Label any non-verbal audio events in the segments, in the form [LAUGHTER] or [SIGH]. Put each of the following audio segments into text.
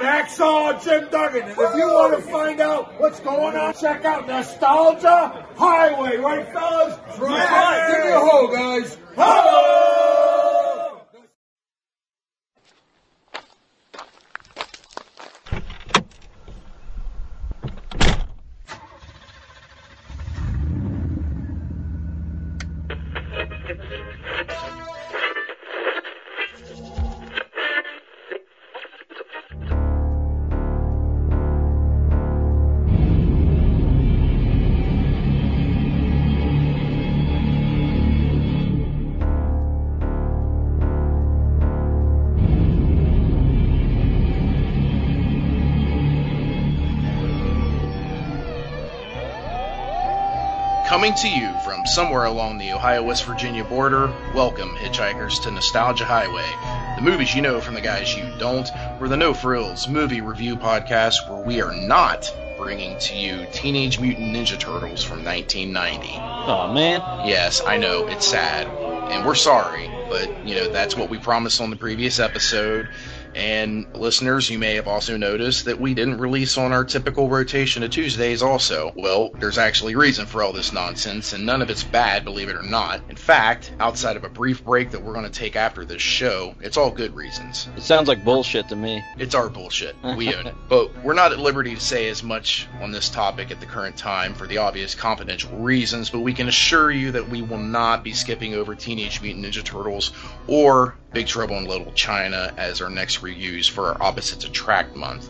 Hacksaw Jim Duggan. And if you want to find out what's going on, check out Nostalgia Highway, right, fellas? That's right. Give me a hoe, guys. Ho! Coming to you from somewhere along the Ohio West Virginia border, welcome, hitchhikers, to Nostalgia Highway, the movies you know from the guys you don't. We're the No Frills movie review podcast where we are not bringing to you Teenage Mutant Ninja Turtles from 1990. Oh man. Yes, I know, it's sad, and we're sorry, but, you know, that's what we promised on the previous episode. And listeners, you may have also noticed that we didn't release on our typical rotation of Tuesdays also. Well, there's actually reason for all this nonsense, and none of it's bad, believe it or not. In fact, outside of a brief break that we're going to take after this show, it's all good reasons. It sounds like bullshit to me. It's our bullshit. We own it. [LAUGHS] But we're not at liberty to say as much on this topic at the current time for the obvious confidential reasons, but we can assure you that we will not be skipping over Teenage Mutant Ninja Turtles or Big Trouble in Little China as our next reviews for our Opposites Attract month.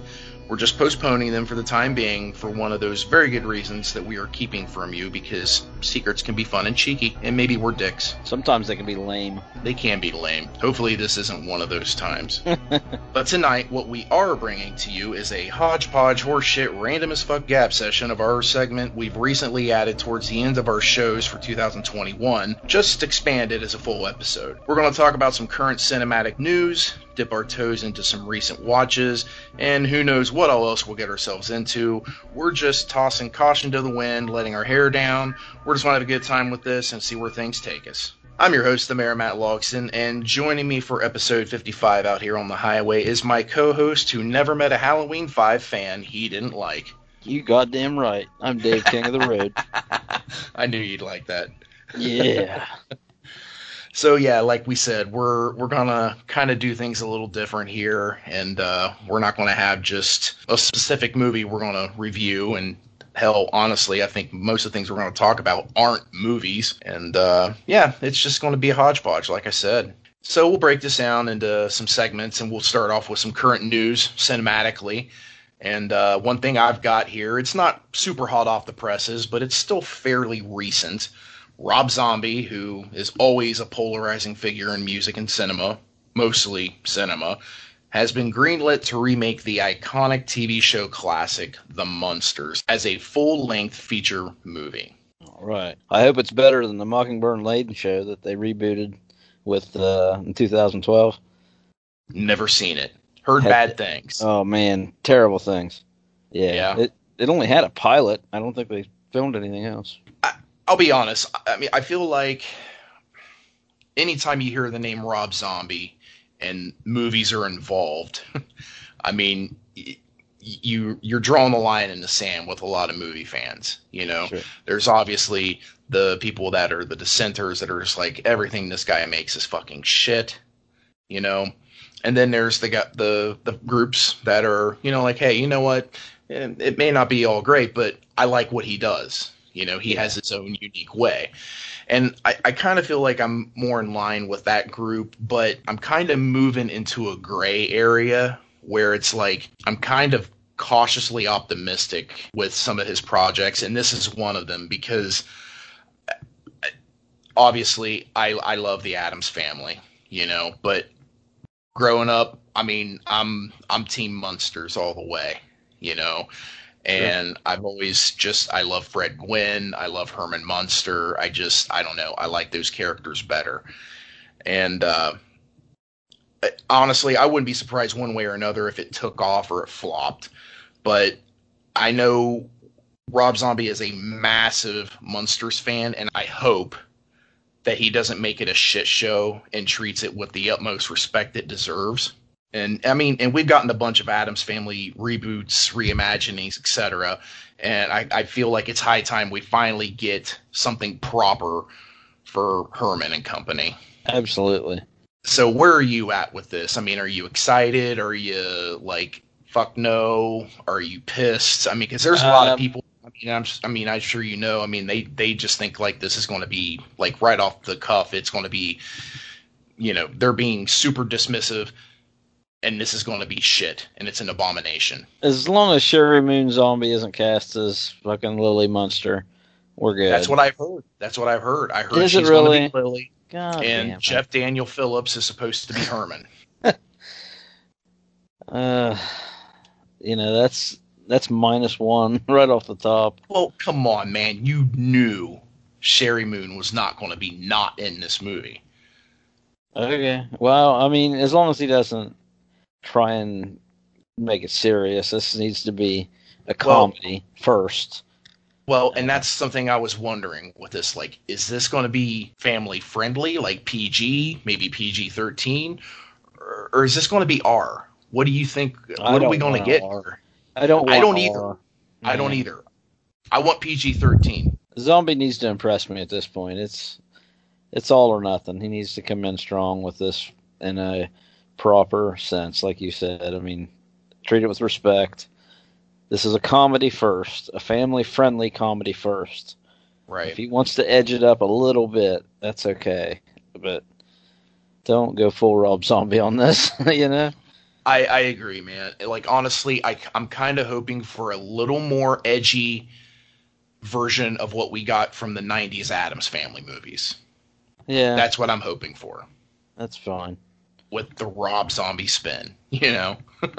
We're just postponing them for the time being for one of those very good reasons that we are keeping from you because secrets can be fun and cheeky, and maybe we're dicks. Sometimes they can be lame. They can be lame. Hopefully, this isn't one of those times. [LAUGHS] but tonight, what we are bringing to you is a hodgepodge horseshit random as fuck gap session of our segment we've recently added towards the end of our shows for 2021, just expanded as a full episode. We're going to talk about some current cinematic news, dip our toes into some recent watches, and who knows what all else we'll get ourselves into. We're just tossing caution to the wind, letting our hair down. We're just want to have a good time with this and see where things take us. I'm your host, the Mayor Matt Logston, and joining me for episode 55 out here on the highway is my co-host who never met a Halloween 5 fan he didn't like. You goddamn right. I'm Dave King of the Road. [LAUGHS] I knew you'd like that. Yeah. So yeah, like we said, we're we're gonna kind of do things a little different here, and uh, we're not gonna have just a specific movie we're gonna review. And hell, honestly, I think most of the things we're gonna talk about aren't movies. And uh, yeah, it's just gonna be a hodgepodge, like I said. So we'll break this down into some segments, and we'll start off with some current news cinematically. And uh, one thing I've got here, it's not super hot off the presses, but it's still fairly recent. Rob Zombie, who is always a polarizing figure in music and cinema, mostly cinema, has been greenlit to remake the iconic TV show classic The Munsters as a full length feature movie. All right. I hope it's better than the Mockingbird and Laden show that they rebooted with uh, in 2012. Never seen it. Heard Had- bad things. Oh man, terrible things. Yeah. Yeah. It it only had a pilot. I don't think they filmed anything else. I'll be honest. I mean, I feel like anytime you hear the name Rob Zombie and movies are involved, [LAUGHS] I mean, you you're drawing the line in the sand with a lot of movie fans. You know, Sure. there's obviously the people that are the dissenters that are just like everything this guy makes is fucking shit. You know, and then there's the the the groups that are you know like hey you know what Eh, it may not be all great but I like what he does. You know, he has his own unique way. And I, I kind of feel like I'm more in line with that group, but I'm kind of moving into a gray area where it's like I'm kind of cautiously optimistic with some of his projects, and this is one of them because uh, obviously I I love the Addams family, you know, but growing up, I mean, I'm I'm Team Munsters all the way, you know. And I've always just I love Fred Gwynne, I love Herman Munster. I just I don't know, I like those characters better. And uh honestly, I wouldn't be surprised one way or another if it took off or it flopped. But I know Rob Zombie is a massive Munsters fan, and I hope that he doesn't make it a shit show and treats it with the utmost respect it deserves. And I mean, and we've gotten a bunch of Addams Family reboots, reimaginings, etc. And I, I feel like it's high time we finally get something proper for Herman and company. Absolutely. So where are you at with this? I mean, are you excited? Are you like fuck no? Are you pissed? I mean, because there's a lot of Um, people. I mean, I'm, I mean, I'm sure you know. I mean, they they just think like this is going to be like right off the cuff. It's going to be, you know, they're being super dismissive, and this is going to be shit, and it's an abomination. As long as Sheri Moon Zombie isn't cast as fucking Lily Munster, we're good. That's what I've heard. That's what I've heard. I heard Is it she's going to be Lily, God and. Jeff Daniel Phillips is supposed to be Herman. [LAUGHS] Uh, you know that's that's minus one [LAUGHS] right off the top. Well, come on, man. You knew Sheri Moon was not going to be not in this movie. Okay. Well, I mean, as long as he doesn't try and make it serious, this needs to be a Well- comedy first. Well, and that's something I was wondering with this. Like, is this going to be family friendly, like PG, maybe PG 13? Or, or is this going to be R? What do you think? What are we going to get? R. I don't. I don't either. R. I don't either. I want PG 13. Zombie needs to impress me at this point. It's it's all or nothing. He needs to come in strong with this in a proper sense, like you said. I mean, treat it with respect. This is a comedy first, a family friendly comedy first. Right. If he wants to edge it up a little bit, that's okay. But don't go full Rob Zombie on this, [LAUGHS] you know? I, I agree, man. Like, honestly, I, I'm kind of hoping for a little more edgy version of what we got from the 90s Addams Family movies. Yeah, That's what I'm hoping for. that's fine. With the Rob Zombie spin, [LAUGHS] you know? [LAUGHS]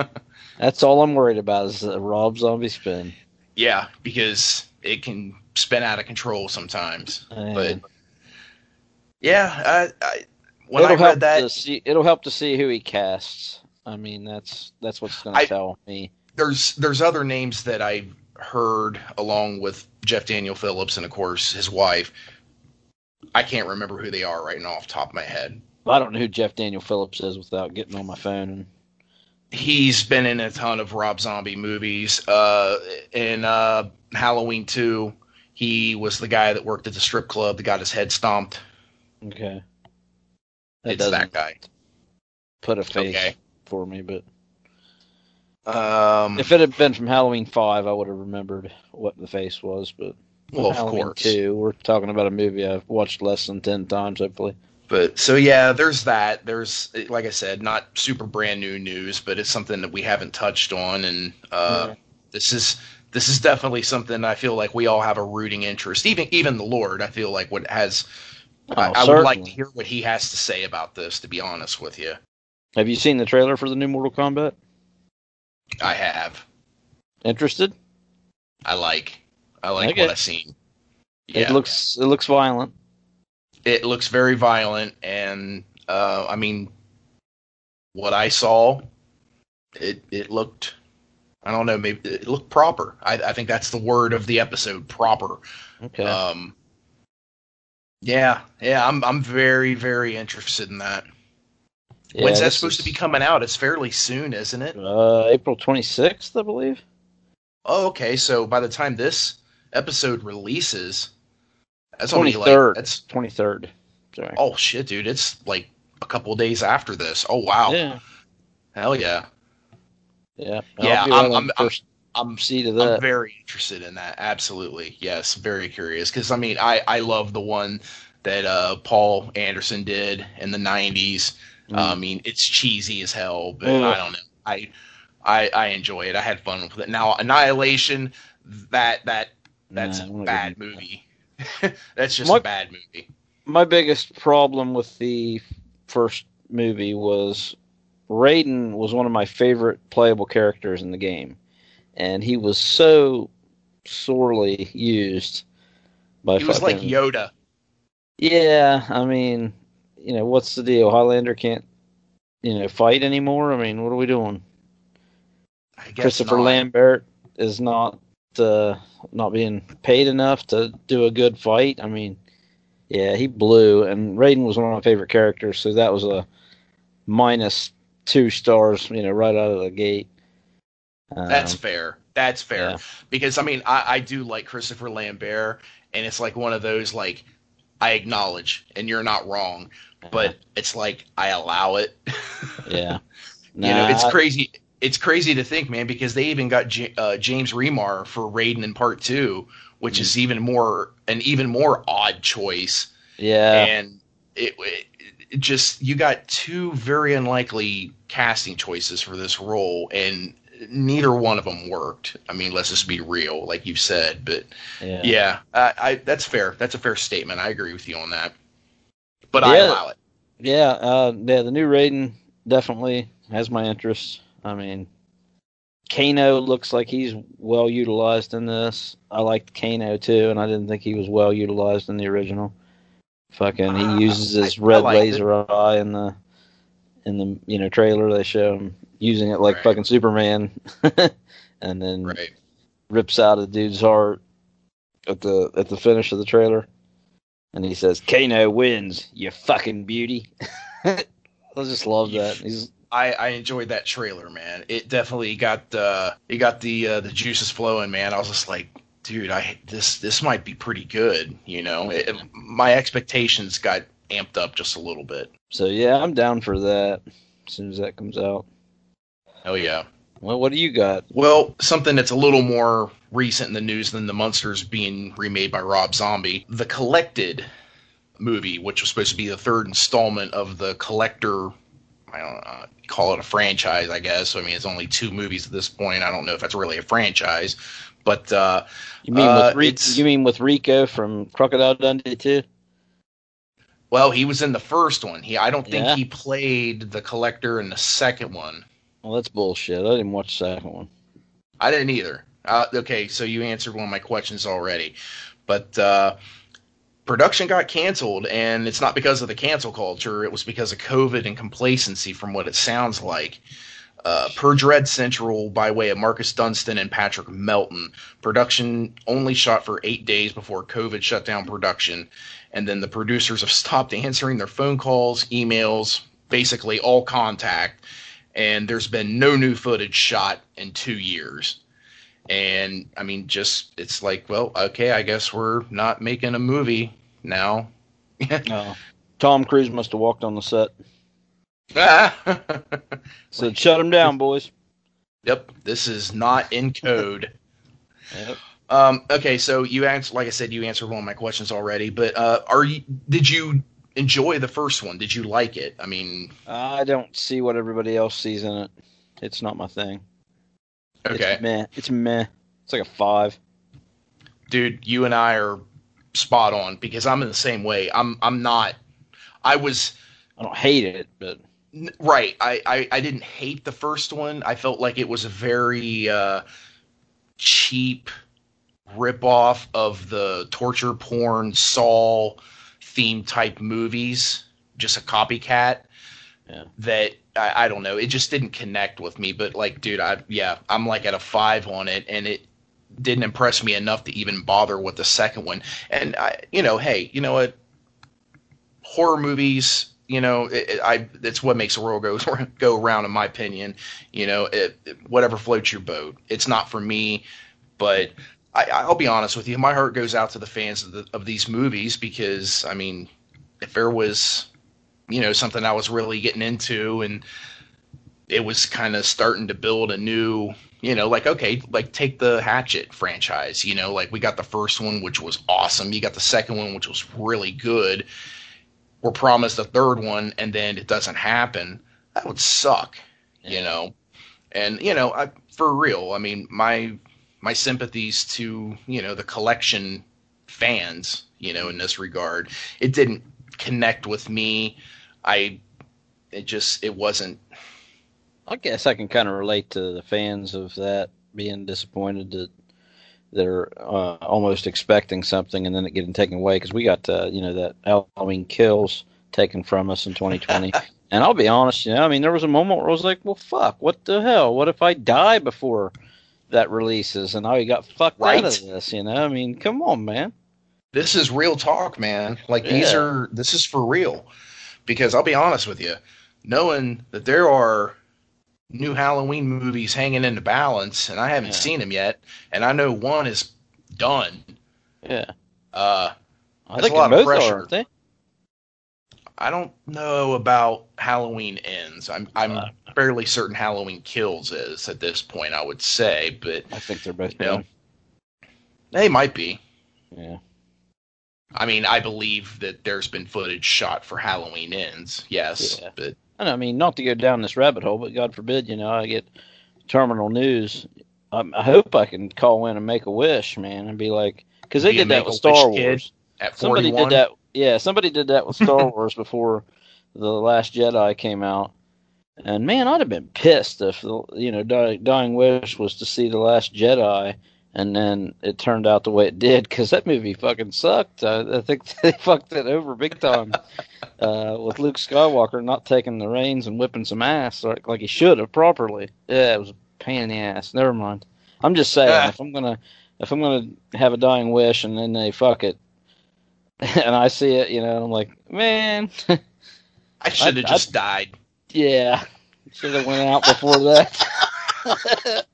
That's all I'm worried about is the Rob Zombie spin. Yeah, because it can spin out of control sometimes. Yeah. But yeah, I, I when it'll I read that, to see. It'll help to see who he casts. I mean, that's that's what's going to tell me. there's there's other names that I heard along with Jeff Daniel Phillips and of course his wife. I can't remember who they are right now off the top of my head. I don't know who Jeff Daniel Phillips is without getting on my phone. And, He's been in a ton of Rob Zombie movies. Uh, in uh, Halloween 2, he was the guy that worked at the strip club that got his head stomped. okay, that it's that guy. put a face Okay. for me. But Um, if it had been from Halloween Five, I would have remembered what the face was. But well, of Halloween course. Two, we're talking about a movie I've watched less than ten times, hopefully. But so yeah, there's that. There's like I said, not super brand new news, but it's something that we haven't touched on, and uh, Yeah. this is this is definitely something I feel like we all have a rooting interest. Even even the Lord, I feel like what has. I, Oh, I would like to hear what he has to say about this. To be honest with you, Have you seen the trailer for the new Mortal Kombat? I have. Interested? I like. I like Okay. what I've seen. Yeah, It looks it looks violent. It looks very violent, and uh, I mean, what I saw, it it looked. I don't know. Maybe it looked proper. I, I think that's the word of the episode. Proper. Okay. Um. Yeah, yeah. I'm I'm very very interested in that. Yeah, When's that supposed to be coming out? It's fairly soon, isn't it? Uh, April twenty sixth, I believe. Oh, okay. So by the time this episode releases, that's only like 23rd. that's Twenty third. Sorry. oh shit, dude. It's like a couple days after this. Oh wow. Yeah. Hell yeah. Yeah. Yeah, I'll be I'm- right I'm- the I'm- first seat of I'm very interested in that. Absolutely. Yes, very curious. Because, I mean, I, I love the one that uh, Paul Anderson did in the 90s. Mm. I mean, it's cheesy as hell, but Ugh. I don't know. I, I I enjoy it. I had fun with it. Now, Annihilation, that that that's Nah, a I'm not bad getting- movie. [LAUGHS] that's just My- a bad movie. My biggest problem with the first movie was Raiden was one of my favorite playable characters in the game, and he was so sorely used by He was like Yoda. Yeah, I mean, you know, what's the deal? Highlander can't, you know, fight anymore. I mean, what are we doing? Christopher not. Lambert is not uh, not being paid enough to do a good fight. I mean, yeah, he blew, and Raiden was one of my favorite characters, so that was a minus two stars, you know, right out of the gate. Um, That's fair. That's fair. yeah. Because I mean, I, I do like Christopher Lambert, and it's like one of those like I acknowledge, and you're not wrong, but it's like I allow it. [LAUGHS] yeah. you know, it's Nah, crazy. It's crazy to think, man, because they even got J- uh, James Remar for Raiden in Part Two, which Mm. is even more an even more odd choice. Yeah. and it, it, it just you got two very unlikely casting choices for this role, and neither one of them worked. I mean, let's just be real, like you said. But yeah. yeah, I, I that's fair. That's a fair statement. I agree with you on that. But Yeah. I allow it. Yeah, uh, yeah, the new Raiden definitely has my interest. I mean, Kano looks like he's well utilized in this. I liked Kano too, and I didn't think he was well utilized in the original. Fucking, he uses his I- I red it. laser eye in the in the you know trailer. They show him using it like Right. fucking Superman, [LAUGHS] and then Right. rips out a dude's heart at the at the finish of the trailer, and he says, "Kano wins, you fucking beauty." [LAUGHS] I just love that. He's I, I enjoyed that trailer, man. It definitely got uh, it got the uh, the juices flowing, man. I was just like, dude, I this this might be pretty good. You know, it, it- my expectations got amped up just a little bit. so yeah, I'm down for that as soon as that comes out. Oh yeah. Well, what do you got? Well, something that's a little more recent in the news than the Munsters being remade by Rob Zombie, the Collected movie, which was supposed to be the third installment of the Collector. I don't know, call it a franchise, I guess. I mean, it's only two movies at this point. I don't know if that's really a franchise, but uh, You mean Uh, with Rico, you mean with Rico from Crocodile Dundee too? well, he was in the first one. He, I don't think Yeah. he played the Collector in the second one. Well, that's bullshit. I didn't watch the second one. I didn't either. Uh, okay, so you answered one of my questions already, but uh, production got canceled, and it's not because of the cancel culture. It was because of COVID and complacency, from what it sounds like. Uh, per Dread Central, by way of Marcus Dunstan and Patrick Melton, production only shot for eight days before COVID shut down production, and then the producers have [LAUGHS] stopped answering their phone calls, emails, basically all contact, and there's been no new footage shot in two years. And I mean, just it's like, well, okay, I guess we're not making a movie now. [LAUGHS] Oh. Tom Cruise must have walked on the set. [LAUGHS] Said, "Shut him down, boys." yep, this is not in code. [LAUGHS] Yep. Um, okay, so you answered, like I said, you answered one of my questions already. But uh, are you? Did you enjoy the first one? Did you like it? I mean, I don't see what everybody else sees in it. It's not my thing. Okay, It's meh. It's meh. It's like a five. dude, you and I are spot on because I'm in the same way. I'm I'm not. I was I don't hate it, but Right. I, I, I didn't hate the first one. I felt like it was a very uh, cheap ripoff of the torture porn Saw theme type movies, just a copycat. Yeah. That I, I don't know. It just didn't connect with me. But like, dude, I yeah, I'm like at a five on it, and it didn't impress me enough to even bother with the second one. And I, you know, hey, you know what? Horror movies, you know, it, it, I it's what makes the world go [LAUGHS] go around, in my opinion. You know, it, whatever floats your boat. It's not for me, but I, I'll be honest with you. My heart goes out to the fans of the, of these movies because I mean, if there was, you know, something I was really getting into and it was kind of starting to build a new you know like okay like take the hatchet franchise you know like we got the first one which was awesome. You got the second one which was really good. We're promised a third one and then it doesn't happen. That would suck you know? And you know I, for real i mean my my sympathies to you know the collection fans you know in this regard. It didn't connect with me i it just it wasn't I guess I can kind of relate to the fans of that being disappointed that they're uh, almost expecting something and then it getting taken away because we got uh, you know that Halloween kills taken from us in 2020. [LAUGHS] and I'll be honest, you know, I mean, there was a moment where I was like, well, fuck, what the hell? What if I die before that releases and I got fucked out of this? You know, I mean, come on, man. this is real talk, man. Like these are this is for real. Because I'll be honest with you, knowing that there are new Halloween movies hanging in the balance, and I haven't Yeah. seen them yet, and I know one is done. Yeah. Uh, I think a lot of pressure. are, aren't they? I don't know about Halloween ends. I'm I'm Uh. fairly certain Halloween Kills is at this point. I would say, but I think they're both You know. done. they might be. Yeah. I mean, I believe that there's been footage shot for Halloween ends. Yes, Yeah. but I mean, not to go down this rabbit hole, but God forbid, you know, I get terminal news. I, I hope I can call in and make a wish, man, and be like, because they did that with Star Wars. Somebody did that. Yeah, somebody did that with Star [LAUGHS] Wars before the Last Jedi came out. And man, I'd have been pissed if the you know Dying Wish was to see the Last Jedi, and then it turned out the way it did because that movie fucking sucked. I, I think [LAUGHS] they fucked it over big time [LAUGHS] uh, with Luke Skywalker not taking the reins and whipping some ass like, like he should have properly. Yeah, it was a pain in the ass. Never mind. I'm just saying Ah. if I'm gonna if I'm gonna have a dying wish and then they fuck it, [LAUGHS] and I see it, you know, I'm like, man, I should have I- just died. yeah, should have went out before that.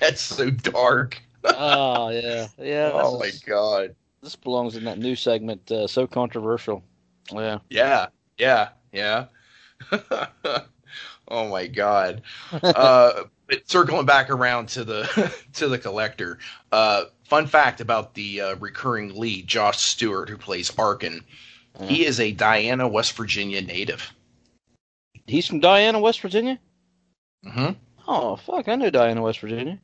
That's so dark. Oh yeah, yeah. [LAUGHS] oh my is- god. This belongs in that new segment. Uh, so controversial. Yeah. Yeah, yeah, yeah. [LAUGHS] oh my god. Uh, [LAUGHS] but circling back around to the to the collector. Uh, fun fact about the uh, recurring lead, Josh Stewart, who plays Arkin. He is a Diana, West Virginia native. He's from Diana, West Virginia. hmm Oh fuck, I know Diana, West Virginia.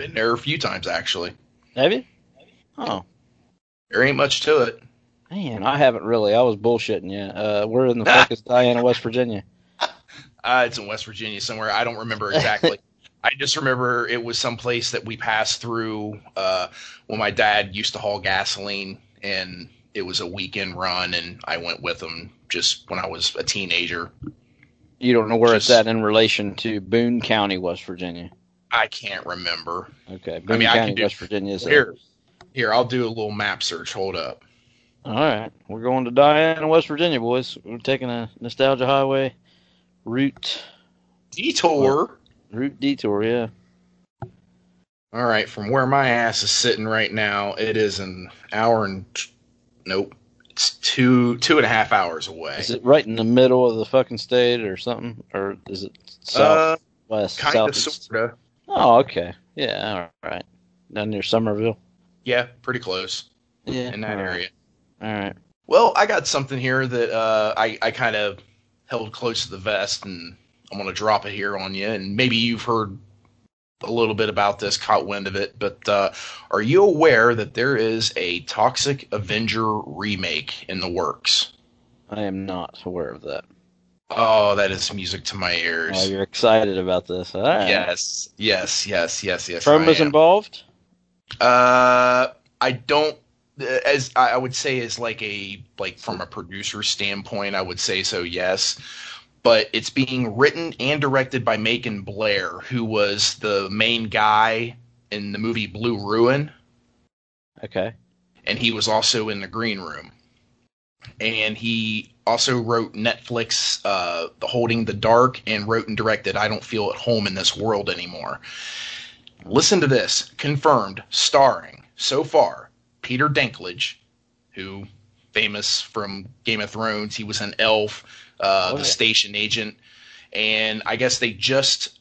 Been there a few times actually. Have you? Oh There ain't much to it. man, I haven't really. I was bullshitting you. Uh, where in the [LAUGHS] fuck is Diana, West Virginia? Uh, it's in West Virginia somewhere. I don't remember exactly. [LAUGHS] I just remember it was some place that we passed through uh, when my dad used to haul gasoline, and it was a weekend run, and I went with him just when I was a teenager. You don't know where it's Just- at in relation to Boone County, West Virginia. I can't remember. Okay, Boone mean, I can County, do- West Virginia is Here, here, I'll do a little map search. Hold up. All right, we're going to Diana, West Virginia, boys. We're taking a nostalgia highway route Detour. route detour. Yeah. All right, from where my ass is sitting right now, it is an hour and nope, it's two two and a half hours away. Is it right in the middle of the fucking state or something, or is it uh, southwest? kind of, sorta. Oh, okay. Yeah, all right. Down near Summersville. Yeah, pretty close Yeah, in that all right. area. All right. Well, I got something here that uh, I I kind of held close to the vest, and I'm gonna drop it here on you. And maybe you've heard a little bit about this, caught wind of it, but uh, are you aware that there is a Toxic Avenger remake in the works? I am not aware of that. Oh, that is music to my Oh, ears. you're excited about this. Right. Yes, yes, yes, yes, yes. Troma is involved. Uh, I don't. As I I would say, as like a like from a producer standpoint, I would say so. Yes, but it's being written and directed by Macon Blair, who was the main guy in the movie Blue Ruin, Okay. and he was also in the Green Room. And he also wrote Netflix, uh, The Holding the Dark, and wrote and directed I Don't Feel at Home in This World Anymore. Listen to this. Confirmed, starring, so far, Peter Dinklage, who famous from Game of Thrones. He was an elf, uh, Oh, the yeah. station agent. And I guess they just,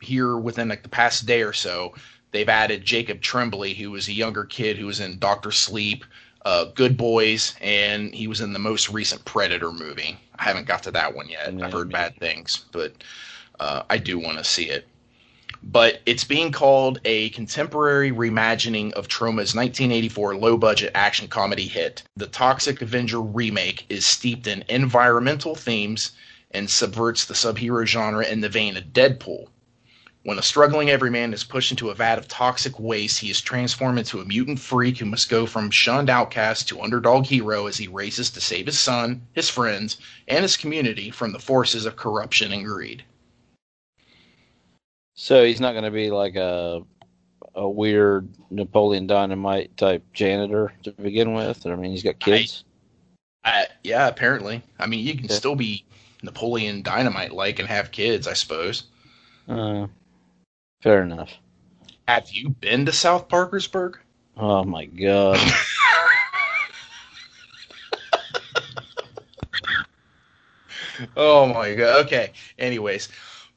here within like the past day or so, they've added Jacob Tremblay, who was a younger kid who was in Doctor Sleep, uh, Good Boys, and he was in the most recent Predator movie. I haven't got to that one yet. Yeah, I've heard me bad things, but uh, I do want to see it. But it's being called a contemporary reimagining of Troma's 1984 low budget action comedy hit. The Toxic Avenger remake is steeped in environmental themes and subverts the subhero genre in the vein of Deadpool. When a struggling everyman is pushed into a vat of toxic waste, he is transformed into a mutant freak who must go from shunned outcast to underdog hero as he races to save his son, his friends, and his community from the forces of corruption and greed. So he's not going to be like a a weird Napoleon Dynamite type janitor to begin with. I mean, he's got kids. I, yeah, apparently. I mean, you can Yeah. still be Napoleon Dynamite like and have kids, I suppose. Uh, fair enough. Have you been to South Parkersburg? Oh my god. [LAUGHS] Oh my god. Okay. Anyways,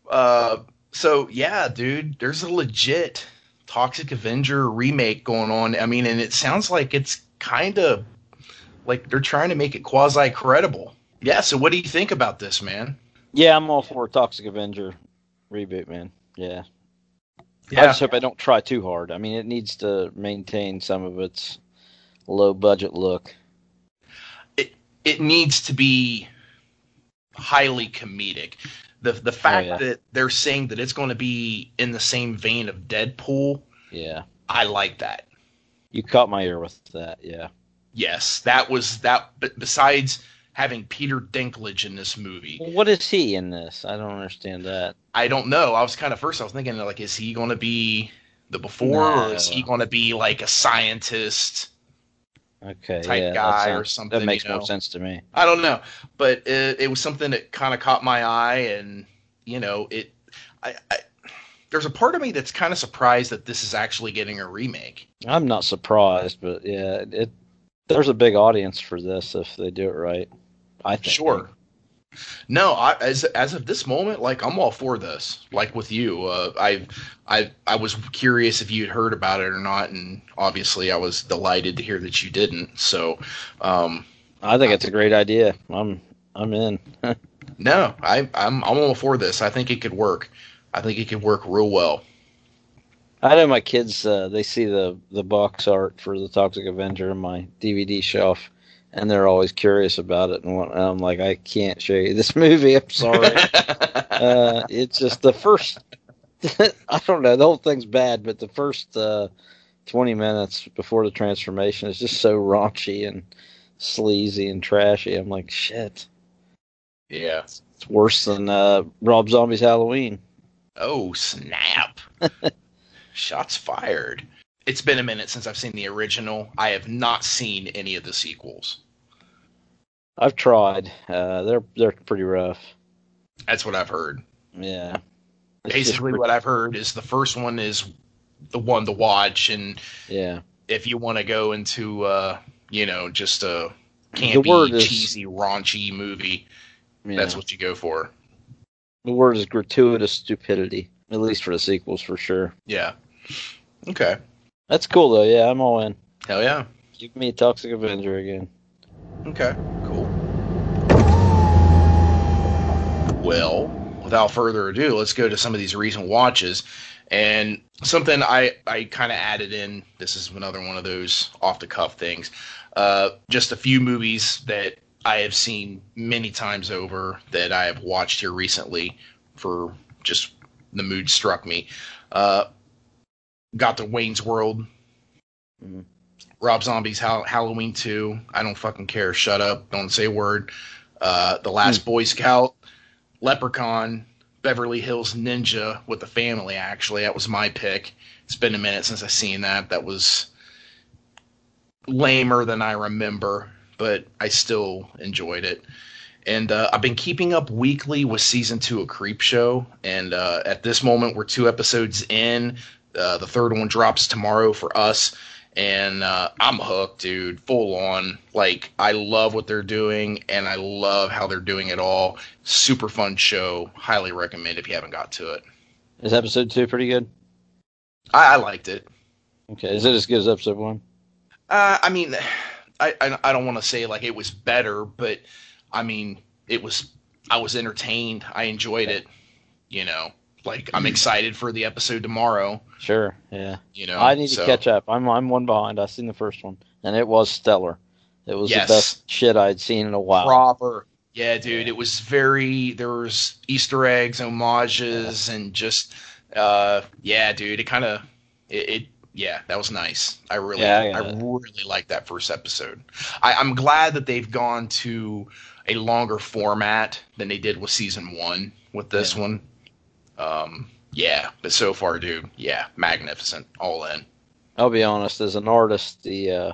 uh, so yeah, dude, there's a legit Toxic Avenger remake going on. I mean, and it sounds like it's kind of like they're trying to make it quasi credible. Yeah. So what do you think about this, man? yeah, I'm all for Toxic Avenger reboot, man. Yeah. I just hope I don't try too hard. I mean, it needs to maintain some of its low budget look. it it needs to be highly comedic. The the oh, fact yeah. that they're saying that it's going to be in the same vein of Deadpool, Yeah. I like that. You caught my ear with that. Yeah. Yes, that was that. But besides having Peter Dinklage in this movie, what is he in this? I don't understand that. I don't know. I was kind of first. I was thinking like, is he going to be the before, or is he going to be like a scientist? Okay. Type yeah, guy or something, That makes you know? more sense to me. I don't know, but it, it was something that kind of caught my eye, and you know, it. I, I there's a part of me that's kind of surprised that this is actually getting a remake. I'm not surprised, but yeah, it there's a big audience for this if they do it right. I think. Sure. No, I, as as of this moment, like I'm all for this. Like with you, uh, I I I was curious if you'd heard about it or not, and obviously I was delighted to hear that you didn't. So, um, I think it's a great idea. I'm I'm in. [LAUGHS] no, I I'm I'm all for this. I think it could work. I think it could work real well. I know my kids. Uh, they see the the box art for the Toxic Avenger in my DVD shelf, and they're always curious about it. And, I'm like, I can't show you this [LAUGHS] movie. I'm sorry. [LAUGHS] uh, it's just the first. [LAUGHS] I don't know. The whole thing's bad, but the first uh, 20 minutes before the transformation is just so raunchy and sleazy and trashy. I'm like, shit. yeah. It's worse than uh, Rob Zombie's Halloween. Oh snap! Shots fired. It's been a minute since I've seen the original. I have not seen any of the sequels. I've tried. Uh, they're they're pretty rough. That's what I've heard. Yeah. It's Basically, pre- what I've heard is the first one is the one to watch, and Yeah. if you want to go into, uh, you know, just a campy, is- cheesy, raunchy movie, yeah. that's what you go for. the word is gratuitous stupidity. At least for the sequels, for sure. Yeah. Okay. That's cool though. Yeah, I'm all in. Hell yeah. Give me Toxic Avenger again. Okay. Cool. Well, without further ado, let's go to some of these recent watches. And something I, I kind of added in, this is another one of those off the cuff things. Uh, just a few movies that I have seen many times over that I have watched here recently for just the mood struck me. Uh, got the Wayne's World. Mhm. Rob Zombie's Hall- Halloween 2. I don't fucking care. Shut up. Don't say a word. Uh, the Last Boy Scout. Leprechaun. Beverly Hills Ninja with the family, actually. That was my pick. It's been a minute since I've seen that. That was lamer than I remember, but I still enjoyed it. And uh, I've been keeping up weekly with season two of Creep Show. And uh, at this moment, we're two episodes in. Uh, the third one drops tomorrow for us. And uh, I'm hooked, dude. Full on. Like, I love what they're doing, and I love how they're doing it all. Super fun show. Highly recommend if you haven't got to it. Is episode two pretty good? I, I liked it. Okay. Is it as good as episode one? Uh, I mean, I I, I don't want to say like it was better, but I mean it was. I was entertained. I enjoyed it. You know, like I'm excited for the episode tomorrow. Sure. Yeah. You know, I need to catch up. I'm I'm one behind. I seen the first one, and it was stellar. It was Yes. the best shit I'd seen in a while. proper. Yeah, dude, it was very. There was Easter eggs, homages, and just, uh, yeah, dude, it kind of, it, it, yeah, that was nice. I really, Yeah, I I, really liked that first episode. I, I'm glad that they've gone to a longer format than they did with season one with this Yeah. one. Um, yeah, but so far, dude, yeah, magnificent, all in. I'll be honest. As an artist, the uh,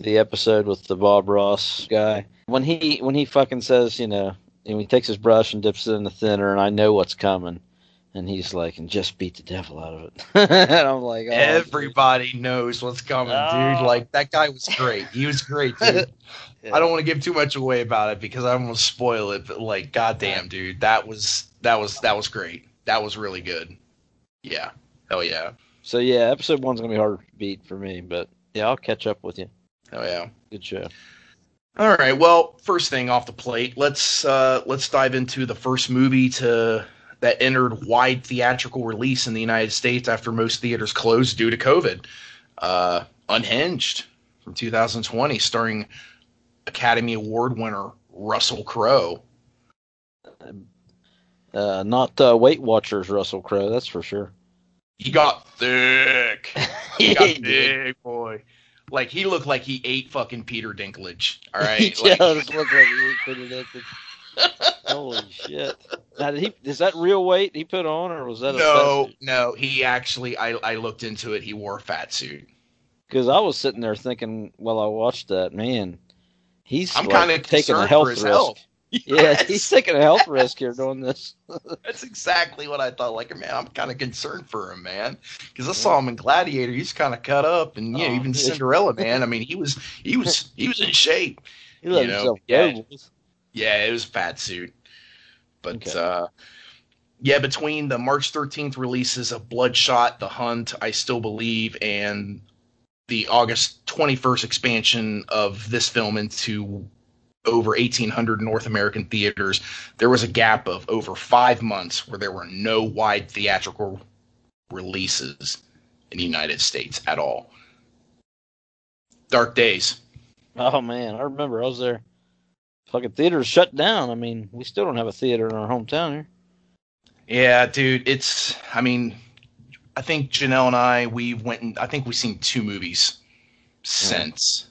the episode with the Bob Ross guy when he when he fucking says, you know, and he takes his brush and dips it in the thinner, and I know what's coming, and he's like, and just beat the devil out of it. [LAUGHS] and I'm like, oh, Everybody knows what's coming, Oh. dude. Like that guy was great. He was great, dude. [LAUGHS] Yeah. I don't want to give too much away about it because I'm gonna spoil it. But like, goddamn, dude, that was that was that was great. That was really good. Yeah. Hell yeah. So yeah, episode one's gonna be hard to beat for me, but yeah, I'll catch up with you. Hell yeah. Good show. All right. Well, first thing off the plate, let's uh, let's dive into the first movie to that entered wide theatrical release in the United States after most theaters closed due to COVID. Uh, Unhinged from 2020, starring Academy Award winner Russell Crowe. Uh, not uh, Weight Watchers, Russell Crowe, that's for sure. He got thick. [LAUGHS] He got big, boy. Like he looked like he ate fucking Peter Dinklage. All [LAUGHS] right. he Like, does look like he put it at the. Holy shit! Now, did he? Is that real weight he put on, or was that a no, no. He actually, I, I looked into it. He wore a fat suit. Because I was sitting there thinking while I watched that, man, he's I'm like, kind of taking a health risk. health. Yeah, he's taking a health risk here doing this. [LAUGHS] That's exactly what I thought. Like, man, I'm kind of concerned for him, man, because I saw him in Gladiator. He's kind of cut up, and you know, Oh, even yeah. Cinderella, [LAUGHS] man. I mean, he was, he was, he was in shape. He let You know, himself yeah. Yeah, it was a fat suit. But Okay. uh yeah, between the March 13th releases of Bloodshot, The Hunt, I Still Believe, and the August 21st expansion of this film into over 1,800 North American theaters, there was a gap of over five months where there were no wide theatrical releases in the United States at all. Dark days. Oh man, I remember I was there. Fucking theaters shut down. I mean, we still don't have a theater in our hometown here. Yeah, dude, it's. I mean, I think Janelle and I we went and I think we've seen two movies since,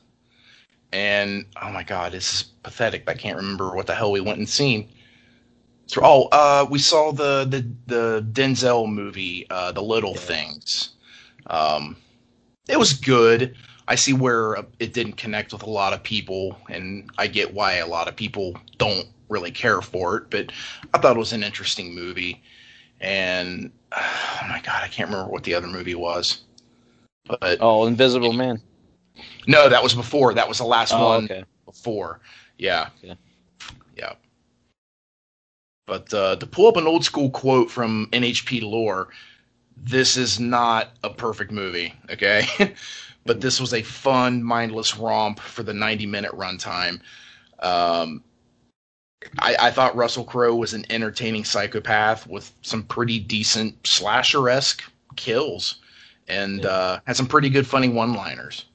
and oh my god, this is pathetic. I can't remember what the hell we went and seen. So, oh, uh, we saw the the the Denzel movie, uh, The Little Things. Um, it was good. I see where uh, it didn't connect with a lot of people, and I get why a lot of people don't really care for it. But I thought it was an interesting movie. And [SIGHS] oh my god, I can't remember what the other movie was. But Oh, Invisible Man. No, that was before. That was the last Oh, one okay. before. Yeah. Yeah. Yeah. But uh, to pull up an old school quote from NHP lore, this is not a perfect movie, okay? [LAUGHS] but this was a fun, mindless romp for the 90 minute runtime. Um, I, I thought Russell Crowe was an entertaining psychopath with some pretty decent slasher esque kills and Yeah. uh, had some pretty good, funny one liners.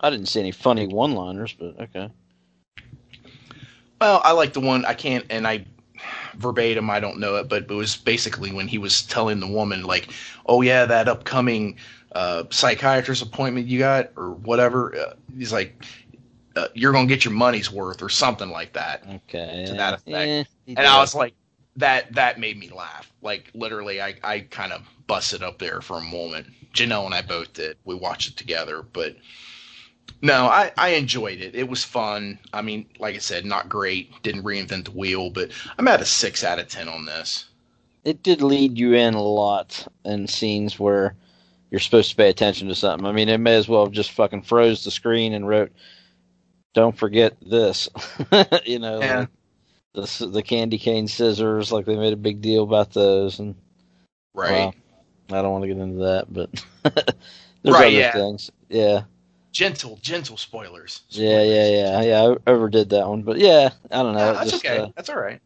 I didn't see any funny one-liners, but okay. Well, I like the one I can't, and I verbatim I don't know it, but it was basically when he was telling the woman like, "Oh yeah, that upcoming uh, psychiatrist appointment you got or whatever." Uh, he's like, uh, "You're gonna get your money's worth" or something like that. Okay. To that effect. Yeah, he And I was like, that that made me laugh. Like literally, I I kind of busted up there for a moment. Janelle and I both did. We watched it together, but no, I I enjoyed it. It was fun. I mean, like I said, not great. Didn't reinvent the wheel, but I'm at a six out of ten on this. it did lead you in a lot in scenes where you're supposed to pay attention to something. I mean, it may as well have just fucking froze the screen and wrote, "Don't forget this," [LAUGHS] you know, Yeah. like the the candy cane scissors. Like they made a big deal about those, and Right. Wow. I don't want to get into that, but [LAUGHS] there's Right, other yeah. things. Yeah, Gentle, gentle spoilers. yeah, yeah, yeah, yeah. I overdid that one, but yeah, I don't know. That's just, okay. uh, that's all right.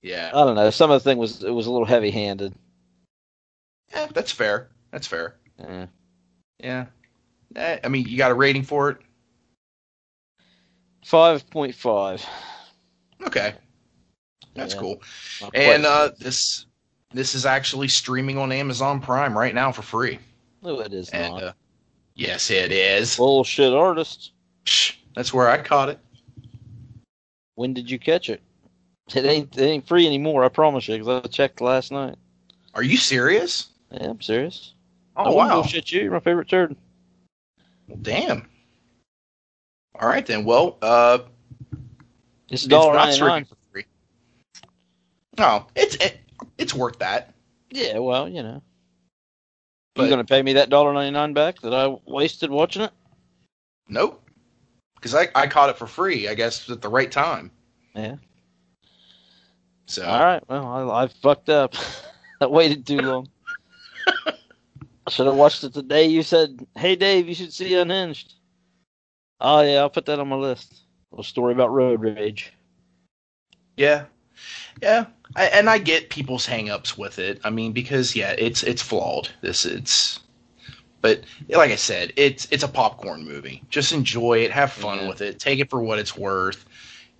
Yeah. I don't know. Some of the thing was it was a little heavy handed. yeah, that's fair. That's fair. Yeah. Yeah. Eh, I mean, you got a rating for it? Five point five. Okay. That's Yeah. cool. And uh, this this is actually streaming on Amazon Prime right now for free. no, it is And not. uh, yes, it is. Bullshit artist. Shh, That's where I caught it. When did you catch it? It ain't it ain't free anymore. I promise you, because I checked last night. Are you serious? Yeah, I'm serious. Oh I wow. bullshit you. You're my favorite turd. Well, damn. All right then. Well, uh, It's it's dollar not streaming for free. No, it's it, it's worth that. Yeah, well, you know. But- you gonna pay me that dollar ninety nine back that I wasted watching it? Nope. Because I, I caught it for free, I guess, at the right time. Yeah. So All right. Well, I, I fucked up. [LAUGHS] I waited too long. [LAUGHS] I should have watched it the day you said, "Hey, Dave, you should see Unhinged." Oh yeah, I'll put that on my list. A little story about road rage. yeah, yeah, I, and I get people's hangups with it. I mean, because yeah, it's it's flawed. This it's, but like I said, it's it's a popcorn movie. Just enjoy it, have fun Yeah. with it, take it for what it's worth.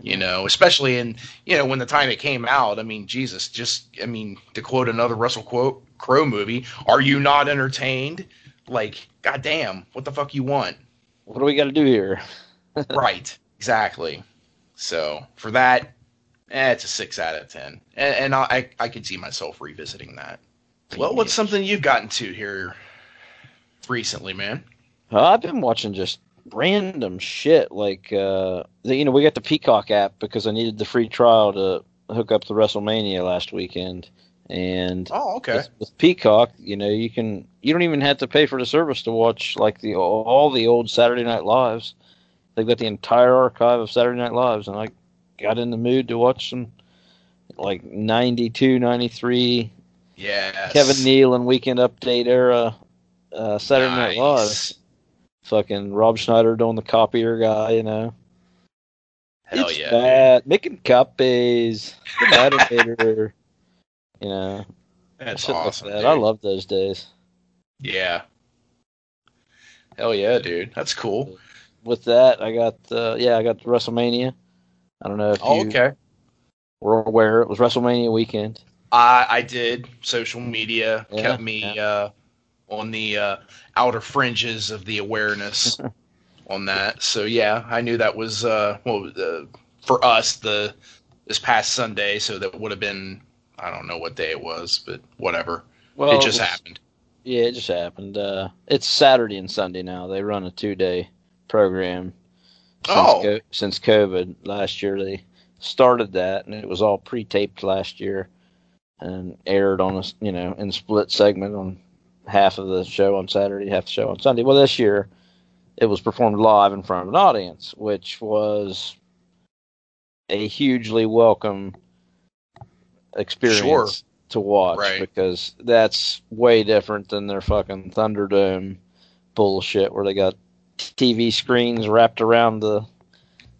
You know, especially in you know when the time it came out. I mean, Jesus, just I mean to quote another Russell quote Crowe movie, "Are you not entertained?" Like, goddamn, what the fuck you want? What do we got to do here? [LAUGHS] right, exactly. So for that, eh, it's a six out of ten, and, and I I I could see myself revisiting that. Well, what's something you've gotten to here recently, man? Uh, I've been watching just random shit. Like, uh, the, you know, we got the Peacock app because I needed the free trial to hook up to WrestleMania last weekend. And Oh, okay. with, with Peacock, you know, you can you don't even have to pay for the service to watch like the all the old Saturday Night Lives. They've got the entire archive of Saturday Night Lives, and I got in the mood to watch some like 92, 93 Yes. Kevin Nealon Weekend Update era uh, Saturday Night Live. Nice. Fucking Rob Schneider doing the copier guy, you know. Hell it's yeah. bad. Making copies. The [LAUGHS] Matador. you know. That's like awesome. that. I love those days. Yeah. Hell yeah, dude. That's cool. With that, I got uh, yeah, I got WrestleMania. I don't know if Oh, you okay. were aware it was WrestleMania weekend. I I did. Social media Yeah, kept me uh, on the uh, outer fringes of the awareness [LAUGHS] on that. So yeah, I knew that was uh, well uh, for us the this past Sunday. So that would have been I don't know what day it was, but whatever. Well, it just was- happened. Yeah, it just happened. Uh, it's Saturday and Sunday now. They run a two day program. Since Oh. co- since COVID last year, they started that, and it was all pre taped last year, and aired on a you know in split segment on half of the show on Saturday, half the show on Sunday. Well, this year it was performed live in front of an audience, which was a hugely welcome experience to watch Right. because that's way different than their fucking Thunderdome bullshit where they got TV screens wrapped around the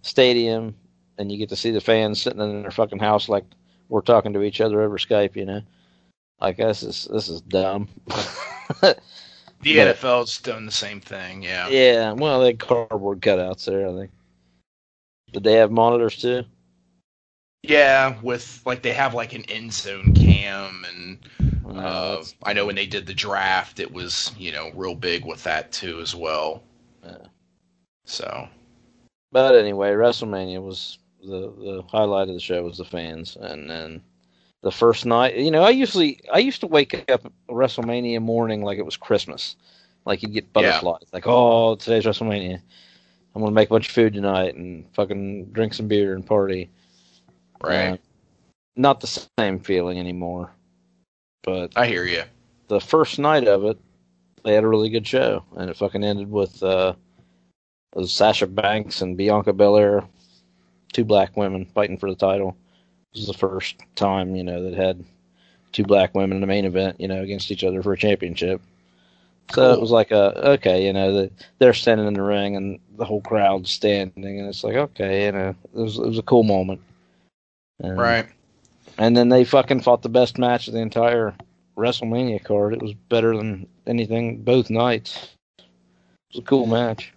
stadium and you get to see the fans sitting in their fucking house like we're talking to each other over Skype, you know. Like this is this is dumb. [LAUGHS] The But- NFL's done the same thing. Yeah. yeah, well they had cardboard cutouts there, I think. Did they have monitors too? Yeah, with like they have like an end zone cam and Uh, Uh, I know when they did the draft, it was you know real big with that too as well. Yeah. So But anyway, WrestleMania was the the highlight of the show was the fans, and then the first night. You know, I usually I used to wake up WrestleMania morning like it was Christmas, like you'd get butterflies, like oh today's WrestleMania, I'm gonna make a bunch of food tonight and fucking drink some beer and party. right, Uh, not the same feeling anymore, but I hear you. the first night of it, they had a really good show, and it fucking ended with uh, was Sasha Banks and Bianca Belair, two black women fighting for the title. This is the first time you know that had two black women in the main event, you know, against each other for a championship. So it was like a okay, you know, that they're standing in the ring and the whole crowd's standing, and it's like okay, you know, it was it was a cool moment. And- Right. and then they fucking fought the best match of the entire WrestleMania card. It was better than anything both nights. It was a cool match.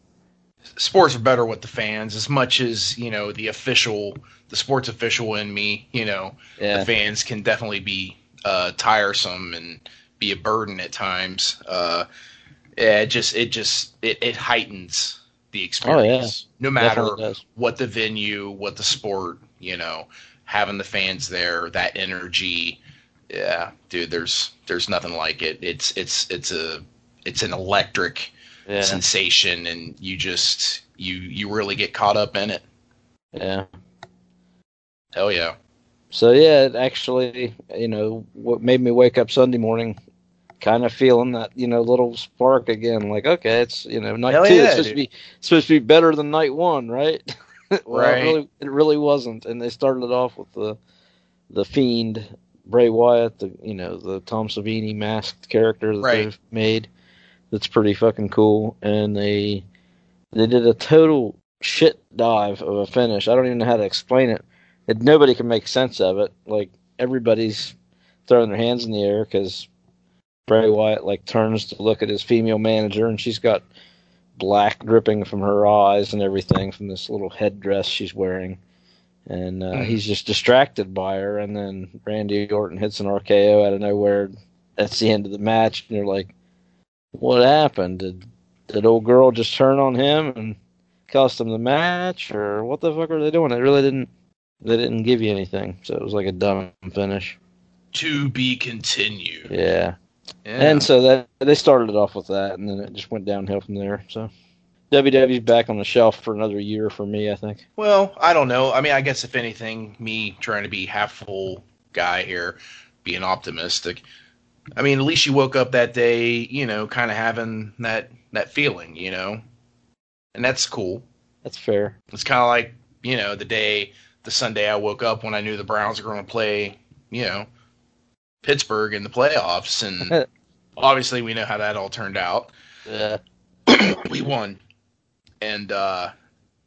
Sports are better with the fans as much as you know the official, the sports official in me. You know, Yeah. the fans can definitely be uh, tiresome and be a burden at times. Uh, yeah, it just it just it, it heightens the experience, no matter what the venue, what the sport, you know, having the fans there, that energy. Yeah, dude, there's there's nothing like it. It's it's it's a it's an electric Yeah. sensation, and you just you you really get caught up in it. Yeah. Hell yeah. So yeah, it actually, you know, what made me wake up Sunday morning, kind of feeling that you know little spark again. Like, okay, it's you know night Hell two. yeah, it's supposed to be supposed to be better than night one, right? [LAUGHS] well, Right. It really, it really wasn't. And they started it off with the the fiend Bray Wyatt, the you know the Tom Savini masked character that Right. they've made. That's pretty fucking cool. And they they did a total shit dive of a finish. I don't even know how to explain it. And nobody can make sense of it. Like everybody's throwing their hands in the air because Bray Wyatt like turns to look at his female manager, and she's got black dripping from her eyes and everything from this little headdress she's wearing. And uh, Mhm. he's just distracted by her, and then Randy Orton hits an RKO out of nowhere. That's the end of the match, and you're like, "What happened? Did did old girl just turn on him and cost him the match, or what the fuck are they doing?" It really didn't. They didn't give you anything, so it was like a dumb finish. To be continued. Yeah. Yeah. And so that they started it off with that, and then it just went downhill from there. So WWE's back on the shelf for another year for me, I think. Well, I don't know. I mean, I guess if anything, me trying to be half full guy here, being optimistic. I mean, at least you woke up that day, you know, kind of having that that feeling, you know, and that's cool. That's fair. It's kind of like you know the day, the Sunday I woke up when I knew the Browns were going to play, you know, Pittsburgh in the playoffs, and [LAUGHS] obviously we know how that all turned out. Yeah. [CLEARS THROAT] we won, and uh,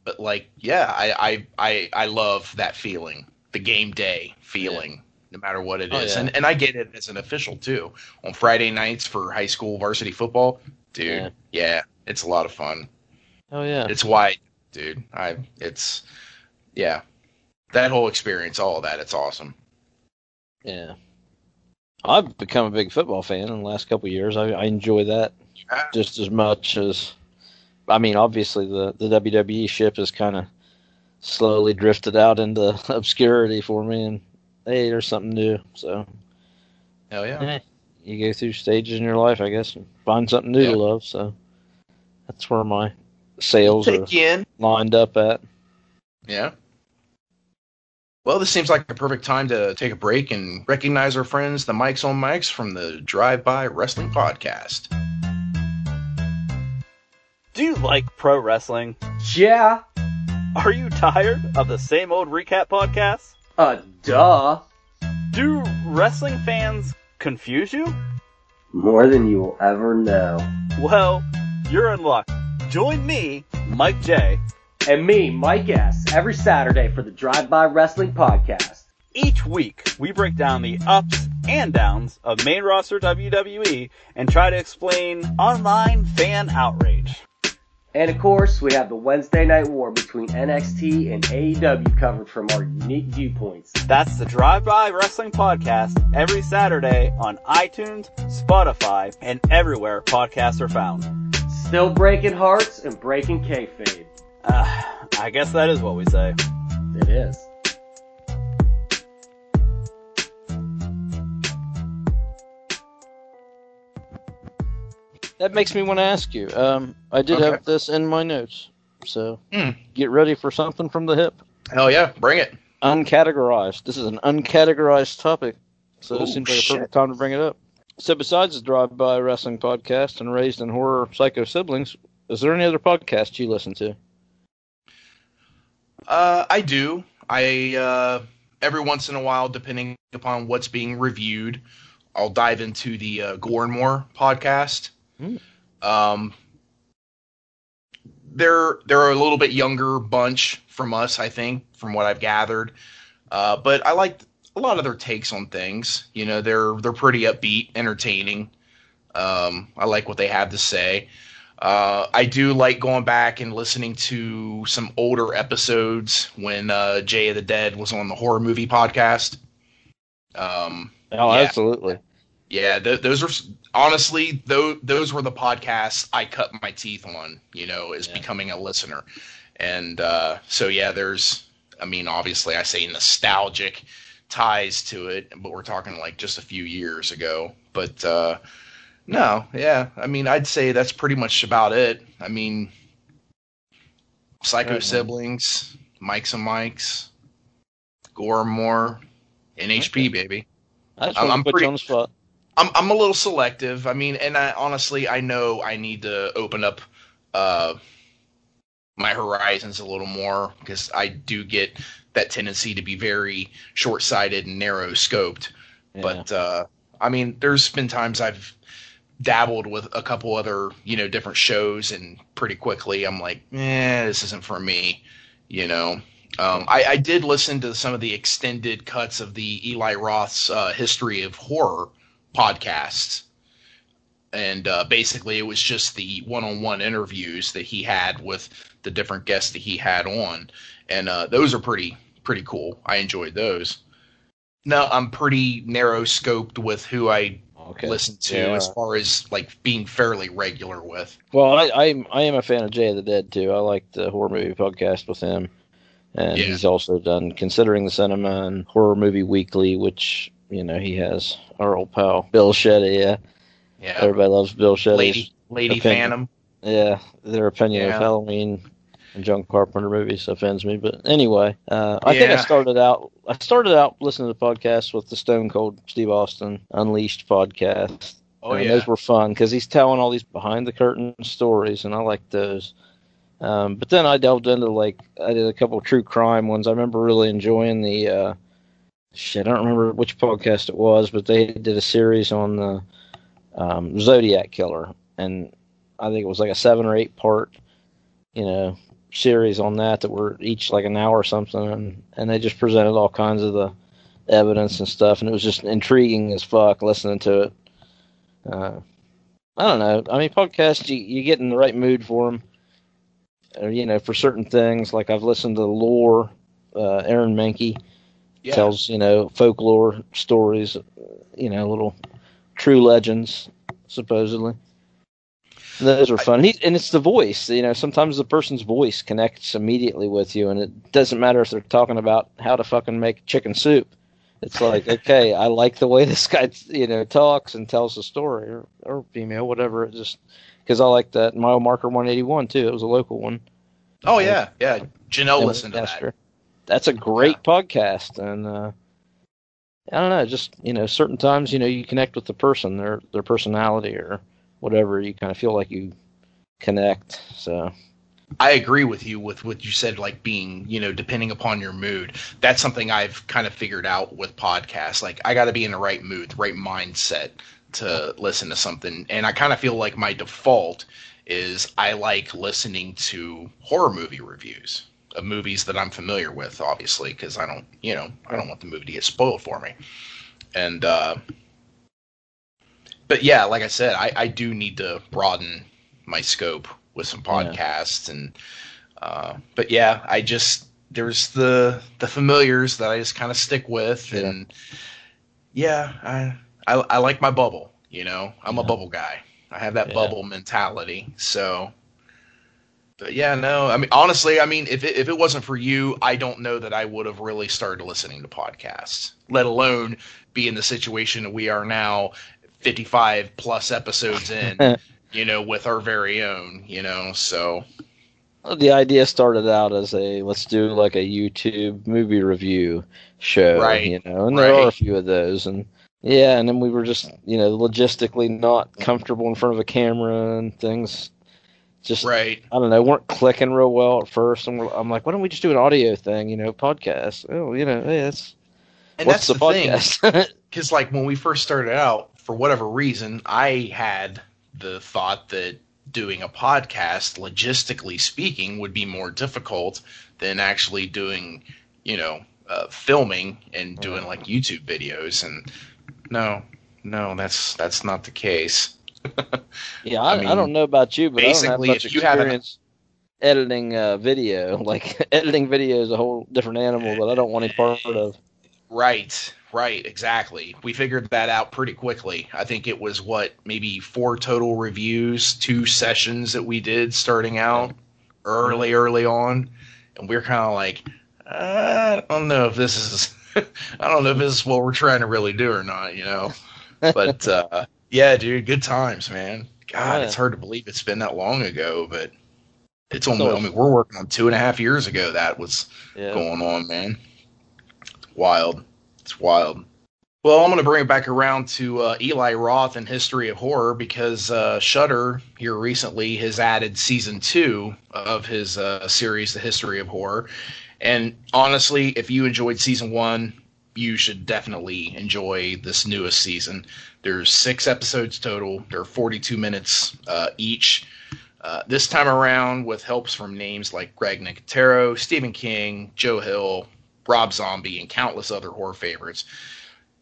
but like yeah, I I I I love that feeling, the game day feeling. No matter what it oh, is. Oh, yeah. and and I get it as an official too. On Friday nights for high school varsity football, dude, Yeah. yeah, it's a lot of fun. Oh yeah. It's why, dude. I it's yeah, that whole experience, all of that, it's awesome. Yeah. I've become a big football fan in the last couple of years. I, I enjoy that Yeah. just as much as. I mean, obviously the the WWE ship has kind of slowly drifted out into [LAUGHS] obscurity for me, and hey, there's something new. So Hell yeah. eh, you go through stages in your life, I guess, and find something new Yeah. to love. So that's where my sales are Take you in. lined up at. Yeah. Well, this seems like a perfect time to take a break and recognize our friends, the Mics on Mics from the Drive By Wrestling Podcast. Do you like pro wrestling? Yeah, Are you tired of the same old recap podcasts? Uh, duh. Do wrestling fans confuse you? More than you will ever know. Well, you're in luck. Join me, Mike J, And me, Mike S., every Saturday for the Drive By Wrestling Podcast. Each week, we break down the ups and downs of main roster WWE and try to explain online fan outrage. And of course, we have the Wednesday Night War between NXT and AEW covered from our unique viewpoints. That's the Drive By Wrestling Podcast every Saturday on iTunes, Spotify, and everywhere podcasts are found. Still breaking hearts and breaking kayfabe. Uh, I guess that is what we say. It is. That makes me want to ask you. Um, I did Okay. have this in my notes, so Hmm. get ready for something from the hip. Hell yeah, bring it. Uncategorized. This is an uncategorized topic, so Oh, it seems like a perfect time to bring it up. So, besides the Drive By Wrestling podcast and Raised in Horror Psycho Siblings, is there any other podcast you listen to? Uh, I do. I uh, every once in a while, depending upon what's being reviewed, I'll dive into the uh, Gore and More podcast. Hmm. Um, they're they're a little bit younger bunch from us, I think, from what I've gathered. Uh, but I like a lot of their takes on things. You know, they're they're pretty upbeat, entertaining. Um, I like what they have to say. Uh, I do like going back and listening to some older episodes when uh, Jay of the Dead was on the horror movie podcast. Um, Oh, Yeah. absolutely. Yeah, th- those are honestly those those were the podcasts I cut my teeth on. You know, as Yeah. becoming a listener, and uh, so yeah, there's. I mean, obviously, I say nostalgic ties to it, but we're talking like just a few years ago. But uh, No, yeah. I mean, I'd say that's pretty much about it. I mean, Psycho Right. Siblings, Mikes and Mikes, Gore More, NHP, baby. I just I'm- I'm put pretty- you on the spot. I'm I'm a little selective. I mean, and I honestly I know I need to open up uh my horizons a little more because I do get that tendency to be very short-sighted and narrow-scoped. Yeah. But uh I mean, there's been times I've dabbled with a couple other, you know, different shows and pretty quickly I'm like, eh, this isn't for me, you know. Um, I, I did listen to some of the extended cuts of the Eli Roth's uh, history of horror podcasts, and uh, basically it was just the one-on-one interviews that he had with the different guests that he had on, and uh, those are pretty pretty cool. I enjoyed those. No, I'm pretty narrow scoped with who I okay. listen to Yeah. as far as like being fairly regular with. Well, I, I I am a fan of Jay of the Dead too. I like the horror movie podcast with him, and Yeah. he's also done considering the cinema and horror movie weekly, which you know he has our old pal Bill Shetty. Yeah, Yeah, everybody loves Bill Shetty. Lady Lady opinion. Phantom. Yeah, their opinion Yeah. of Halloween and John Carpenter movies offends me. But anyway, uh, I think I started out. I started out listening to podcasts with the Stone Cold Steve Austin Unleashed podcast. Oh and yeah, those were fun because he's telling all these behind the curtain stories, and I like those. Um, but then I delved into like I did a couple of true crime ones. I remember really enjoying the uh, shit. I don't remember which podcast it was, but they did a series on the um, Zodiac killer, and I think it was like a seven or eight part, you know, series on that that were each like an hour or something, and and they just presented all kinds of the evidence and stuff, and it was just intriguing as fuck listening to it. Uh, I don't know. I mean, podcasts you, you get in the right mood for them, you know, for certain things. Like I've listened to Lore, uh, Aaron Mahnke yeah. tells you know folklore stories, you know, little true legends supposedly. Those are fun. He, and it's the voice. You know, sometimes the person's voice connects immediately with you, and it doesn't matter if they're talking about how to fucking make chicken soup. It's like, [LAUGHS] okay, I like the way this guy, you know, talks and tells the story, or, or female, whatever. It just because I like that mile marker 181 too. It was a local one. Oh yeah, yeah. Janelle listened to that. That's a great podcast, and uh, I don't know, just you know, certain times you know you connect with the person, their their personality or whatever. You kind of feel like you connect. So I agree with you with what you said, like being, you know, depending upon your mood. That's something I've kind of figured out with podcasts. Like, I got to be in the right mood, the right mindset to listen to something. And I kind of feel like my default is I like listening to horror movie reviews of movies that I'm familiar with, obviously, because I don't, you know, I don't want the movie to get spoiled for me. And, uh, but yeah, like I said, I, I do need to broaden my scope with some Yeah. podcasts and uh, but yeah, I just there's the the familiars that I just kind of stick with Yeah. and yeah, I, I I like my bubble, you know. I'm a bubble guy. I have that Yeah. bubble mentality. So but yeah, no. I mean honestly, I mean if it, if it wasn't for you, I don't know that I would have really started listening to podcasts, let alone be in the situation that we are now 55 plus episodes in, [LAUGHS] you know, with our very own, you know. So the idea started out as a let's do like a YouTube movie review show, Right, you know, and there are a few of those, and yeah, and then we were just you know logistically not comfortable in front of a camera and things. Just right. I don't know, weren't clicking real well at first, and I'm like, why don't we just do an audio thing, you know, podcast? Oh, you know, hey, that's And what's that's the, the, thing. podcast? [LAUGHS] because like when we first started out for whatever reason i had the thought that doing a podcast logistically speaking would be more difficult than actually doing you know uh, filming and doing like youtube videos and no no that's that's not the case [LAUGHS] yeah, I, I I, don't know about you, but I don't have basically, much if you have an- experience editing uh, video. [LAUGHS] Like editing video is a whole different animal that I don't want any part of. Right, right, exactly. We figured that out pretty quickly. I think it was what, maybe four total reviews, two sessions that we did starting out early, early on. And we are kind of like, I don't know if this is, [LAUGHS] I don't know if this is what we're trying to really do or not, you know? But, uh, Yeah, dude, good times, man. God, Yeah. it's hard to believe it's been that long ago, but it's only. So- I mean, we're working on two and a half years ago. That was Yeah. going on, man. It's wild. It's wild. Well, I'm going to bring it back around to uh, Eli Roth and History of Horror because uh, Shudder here recently has added season two of his uh, series, The History of Horror. And honestly, if you enjoyed season one, you should definitely enjoy this newest season. There's six episodes total. They're 42 minutes uh, each. Uh, this time around, with helps from names like Greg Nicotero, Stephen King, Joe Hill, Rob Zombie, and countless other horror favorites.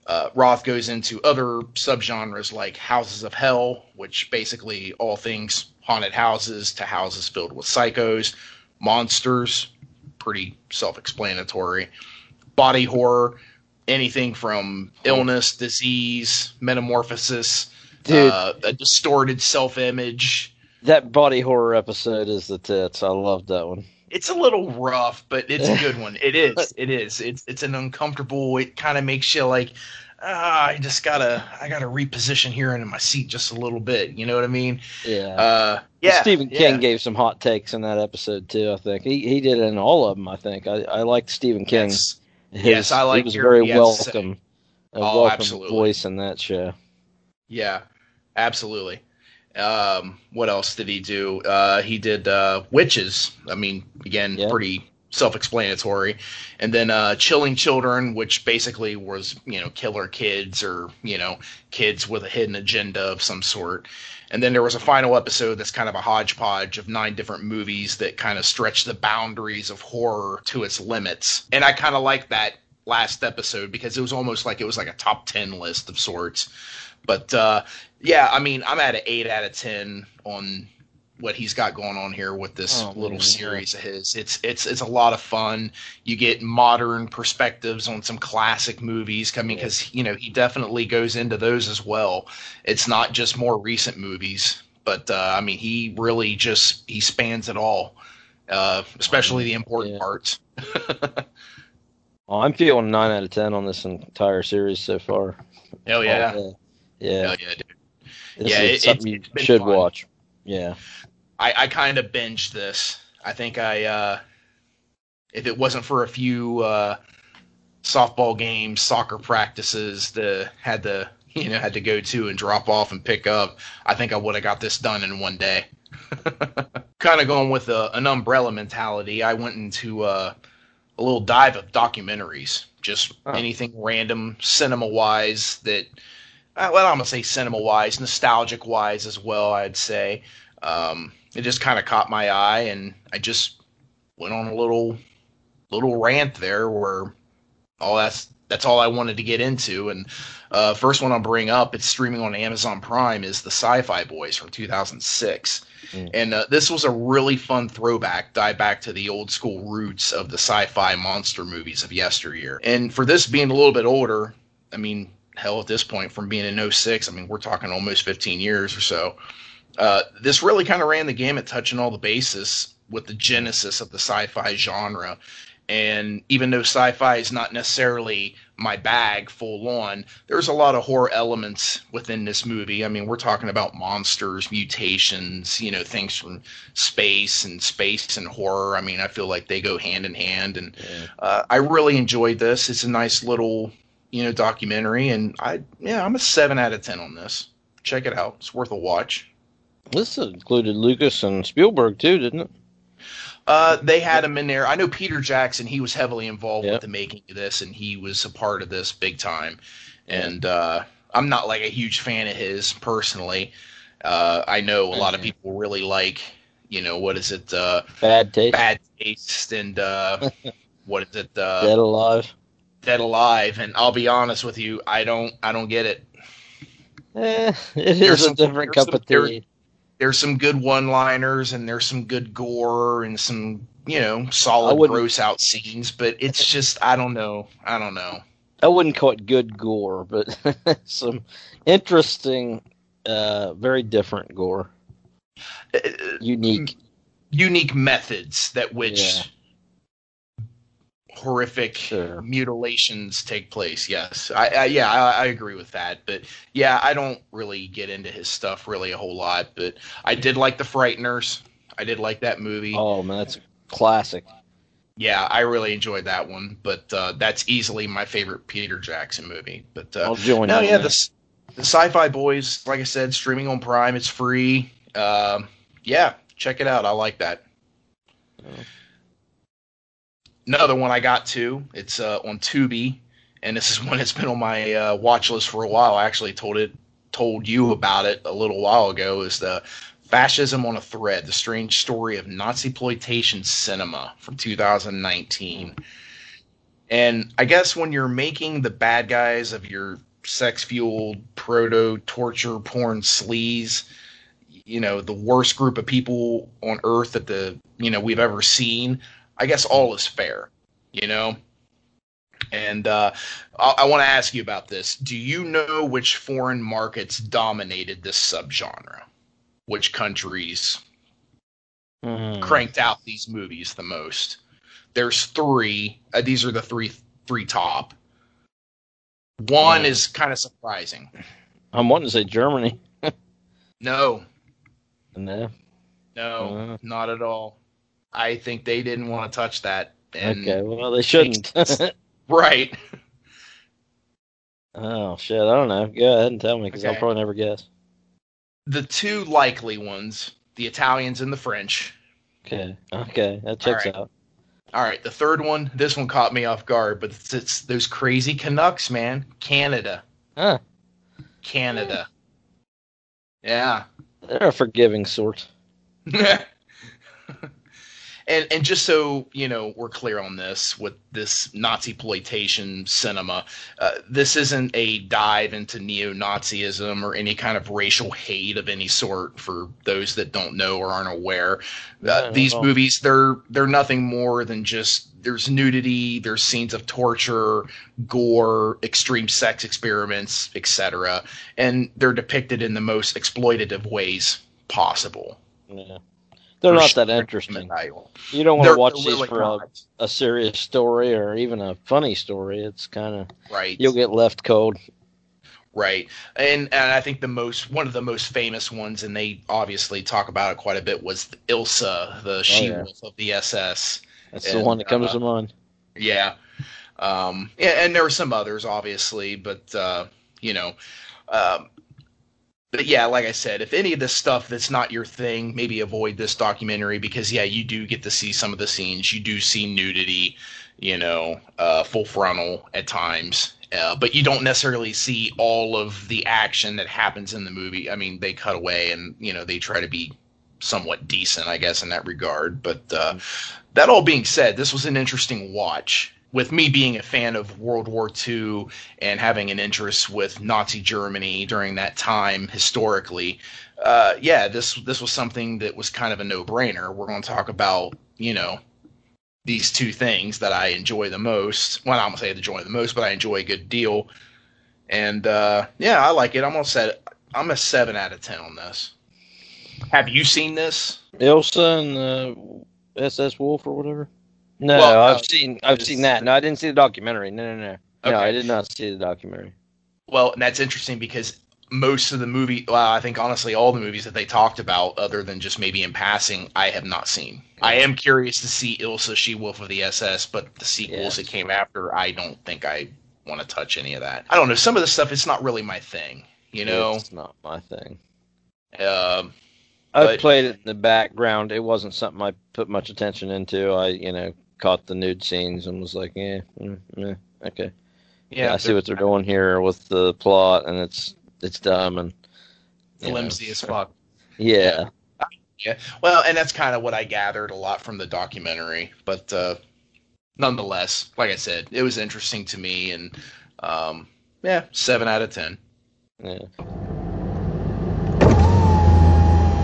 Uh, Roth goes into other subgenres like Houses of Hell, which basically all things haunted houses to houses filled with psychos, monsters, pretty self-explanatory, body horror, anything from illness, disease, metamorphosis, Dude. uh, a distorted self-image. That body horror episode is the tits. I love that one. It's a little rough, but it's a good [LAUGHS] one. It is. It is. It's it's an uncomfortable. It kind of makes you like, ah, I just gotta I gotta reposition here in my seat just a little bit. You know what I mean? Yeah. Uh, yeah. Stephen yeah. King gave some hot takes in that episode too. I think he he did it in all of them. I think I I liked Stephen King. Yes. His- Yes, I He like was your- very he say- welcome. A Oh, welcome absolutely. voice in that show. Yeah, absolutely. Um, what else did he do? Uh, he did uh, Witches. I mean, again, Yeah. pretty self-explanatory. And then uh, Chilling Children, which basically was you know killer kids or you know kids with a hidden agenda of some sort. And then there was a final episode that's kind of a hodgepodge of nine different movies that kind of stretch the boundaries of horror to its limits. And I kind of like that last episode because it was almost like it was like a top 10 list of sorts. But uh, yeah, I mean, I'm at an 8 out of 10 on what he's got going on here with this Oh, little man, series of his. It's it's it's a lot of fun. You get modern perspectives on some classic movies. Mean, because you know he definitely goes into those as well. It's not just more recent movies, but uh, I mean he really just he spans it all, uh, especially the important Yeah. parts. [LAUGHS] Oh, I'm feeling nine out of ten on this entire series so far. Hell yeah, Oh, yeah. hell yeah, dude. This Yeah, is it- something it's- you should fun. watch. Yeah. I, I kind of binged this. I think I, uh, if it wasn't for a few uh, softball games, soccer practices, the had to [LAUGHS] you know had to go to and drop off and pick up, I think I would have got this done in one day. [LAUGHS] kind of going with a, an umbrella mentality. I went into uh, a little dive of documentaries, just Huh. anything random, cinema wise that. uh, Well, I'm gonna say cinema wise, nostalgic wise as well. I'd say um, it just kind of caught my eye, and I just went on a little little rant there where all that's that's all I wanted to get into. And uh, first one I'll bring up, it's streaming on Amazon Prime, is the Sci-Fi Boys from 2006. Mm. And uh, this was a really fun throwback, dive back to the old school roots of the sci-fi monster movies of yesteryear. And for this being a little bit older, I mean, hell, at this point, from being in 06, I mean, we're talking almost 15 years or so. Uh, this really kind of ran the gamut, touching all the bases with the genesis of the sci-fi genre. And even though sci-fi is not necessarily my bag full on, there's a lot of horror elements within this movie. I mean, we're talking about monsters, mutations, you know, things from space and space and horror. I mean, I feel like they go hand in hand. And Yeah. uh, I really enjoyed this. It's a nice little, you know, documentary. And I, yeah, I'm a seven out of ten on this. Check it out. It's worth a watch. This included Lucas and Spielberg too, didn't it? Uh, they had him in there. I know Peter Jackson. He was heavily involved Yep. with the making of this, and he was a part of this big time. And uh, I'm not like a huge fan of his personally. Uh, I know a lot of people really like, you know, what is it? Uh, Bad taste. Bad Taste and uh, [LAUGHS] what is it? Uh, Dead alive. Dead Alive. And I'll be honest with you, I don't, I don't get it. Eh, it There's a different cup of there- tea. There's some good one-liners and there's some good gore and some, you know, solid gross out scenes. But it's just, I don't know, I don't know. I wouldn't call it good gore, but [LAUGHS] some interesting, uh, very different gore. Uh, Unique. unique methods that which. Horrific Sure. mutilations take place. Yes, I, I yeah, I, I agree with that. But yeah, I don't really get into his stuff really a whole lot. But I did like the Frighteners. I did like that movie. Oh man, that's a classic. Yeah, I really enjoyed that one. But uh, that's easily my favorite Peter Jackson movie. But uh, I'll join no, yeah, the, the Sci-Fi Boys, like I said, streaming on Prime. It's free. Um, yeah, check it out. I like that. Another one I got too. It's uh, on Tubi, and this is one that's been on my uh, watch list for a while. I actually told it, told you about it a little while ago. Is the Fascism on a Thread: The Strange Story of Nazi Exploitation Cinema from 2019. And I guess when you're making the bad guys of your sex fueled proto torture porn sleaze, you know, the worst group of people on earth that the, you know, we've ever seen, I guess all is fair, you know? And uh, I, I want to ask you about this. Do you know which foreign markets dominated this subgenre? Which countries Mhm. cranked out these movies the most. There's three. Uh, these are the three three top. One is kind of surprising. I'm wanting to say Germany. [LAUGHS] No, No. no, Uh. not at all. I think they didn't want to touch that. And okay. Well, they shouldn't. [LAUGHS] right. [LAUGHS] oh shit! I don't know. Go ahead and tell me because I'll probably never guess. The two likely ones, the Italians and the French. Okay. Okay. That checks right. out. All right, the third one, this one caught me off guard, but it's, it's those crazy Canucks, man. Canada. Huh. Canada. Yeah. They're a forgiving sort. [LAUGHS] and and just so you know we're clear on this with this nazi exploitation cinema uh, this isn't a dive into neo-nazism or any kind of racial hate of any sort for those that don't know or aren't aware. Uh, these movies they're they're nothing more than just there's nudity there's scenes of torture gore extreme sex experiments etc and they're depicted in the most exploitative ways possible. Yeah. They're not that interesting. You don't want they're to watch these really for a, a serious story or even a funny story. It's kind of right you'll get left cold. right and and i think the most one of the most famous ones and they obviously talk about it quite a bit was ilsa the she-wolf of the ss That's the one that comes uh, to mind. yeah um yeah, and there were some others obviously but uh you know um but yeah like i said if any of this stuff that's not your thing maybe avoid this documentary because yeah you do get to see some of the scenes. You do see nudity you know uh full frontal at times uh, but you don't necessarily see all of the action that happens in the movie. I mean they cut away and you know they try to be somewhat decent i guess in that regard. But uh that all being said, this was an interesting watch. With me being a fan of World War II and having an interest with Nazi Germany during that time historically, uh, yeah, this this was something that was kind of a no-brainer. We're going to talk about, you know, these two things that I enjoy the most. Well, I'm gonna say I enjoy the most, but I enjoy a good deal. And uh, yeah, I like it. I'm gonna set. I'm a seven out of ten on this. Have you seen this? Ilsa and uh, SS Wolf or whatever. No, Well, I've uh, seen I've seen that. No, I didn't see the documentary. No, no, no. No, I did not see the documentary. Well, and that's interesting because most of the movie, well, I think honestly, all the movies that they talked about, other than just maybe in passing, I have not seen. I am curious to see Ilsa She Wolf of the SS, but the sequels Yes. that came after, I don't think I want to touch any of that. I don't know. Some of the stuff, it's not really my thing. You know, it's not my thing. um, I But- played it in the background. It wasn't something I put much attention into. I, you know, caught the nude scenes and was like, yeah, mm, yeah okay. Yeah, I see what they're doing here with the plot, and it's it's dumb and know, flimsy as fuck. Yeah, Yeah. Well, and that's kind of what I gathered a lot from the documentary. But uh, nonetheless, like I said, it was interesting to me, and um, yeah, seven out of ten. yeah.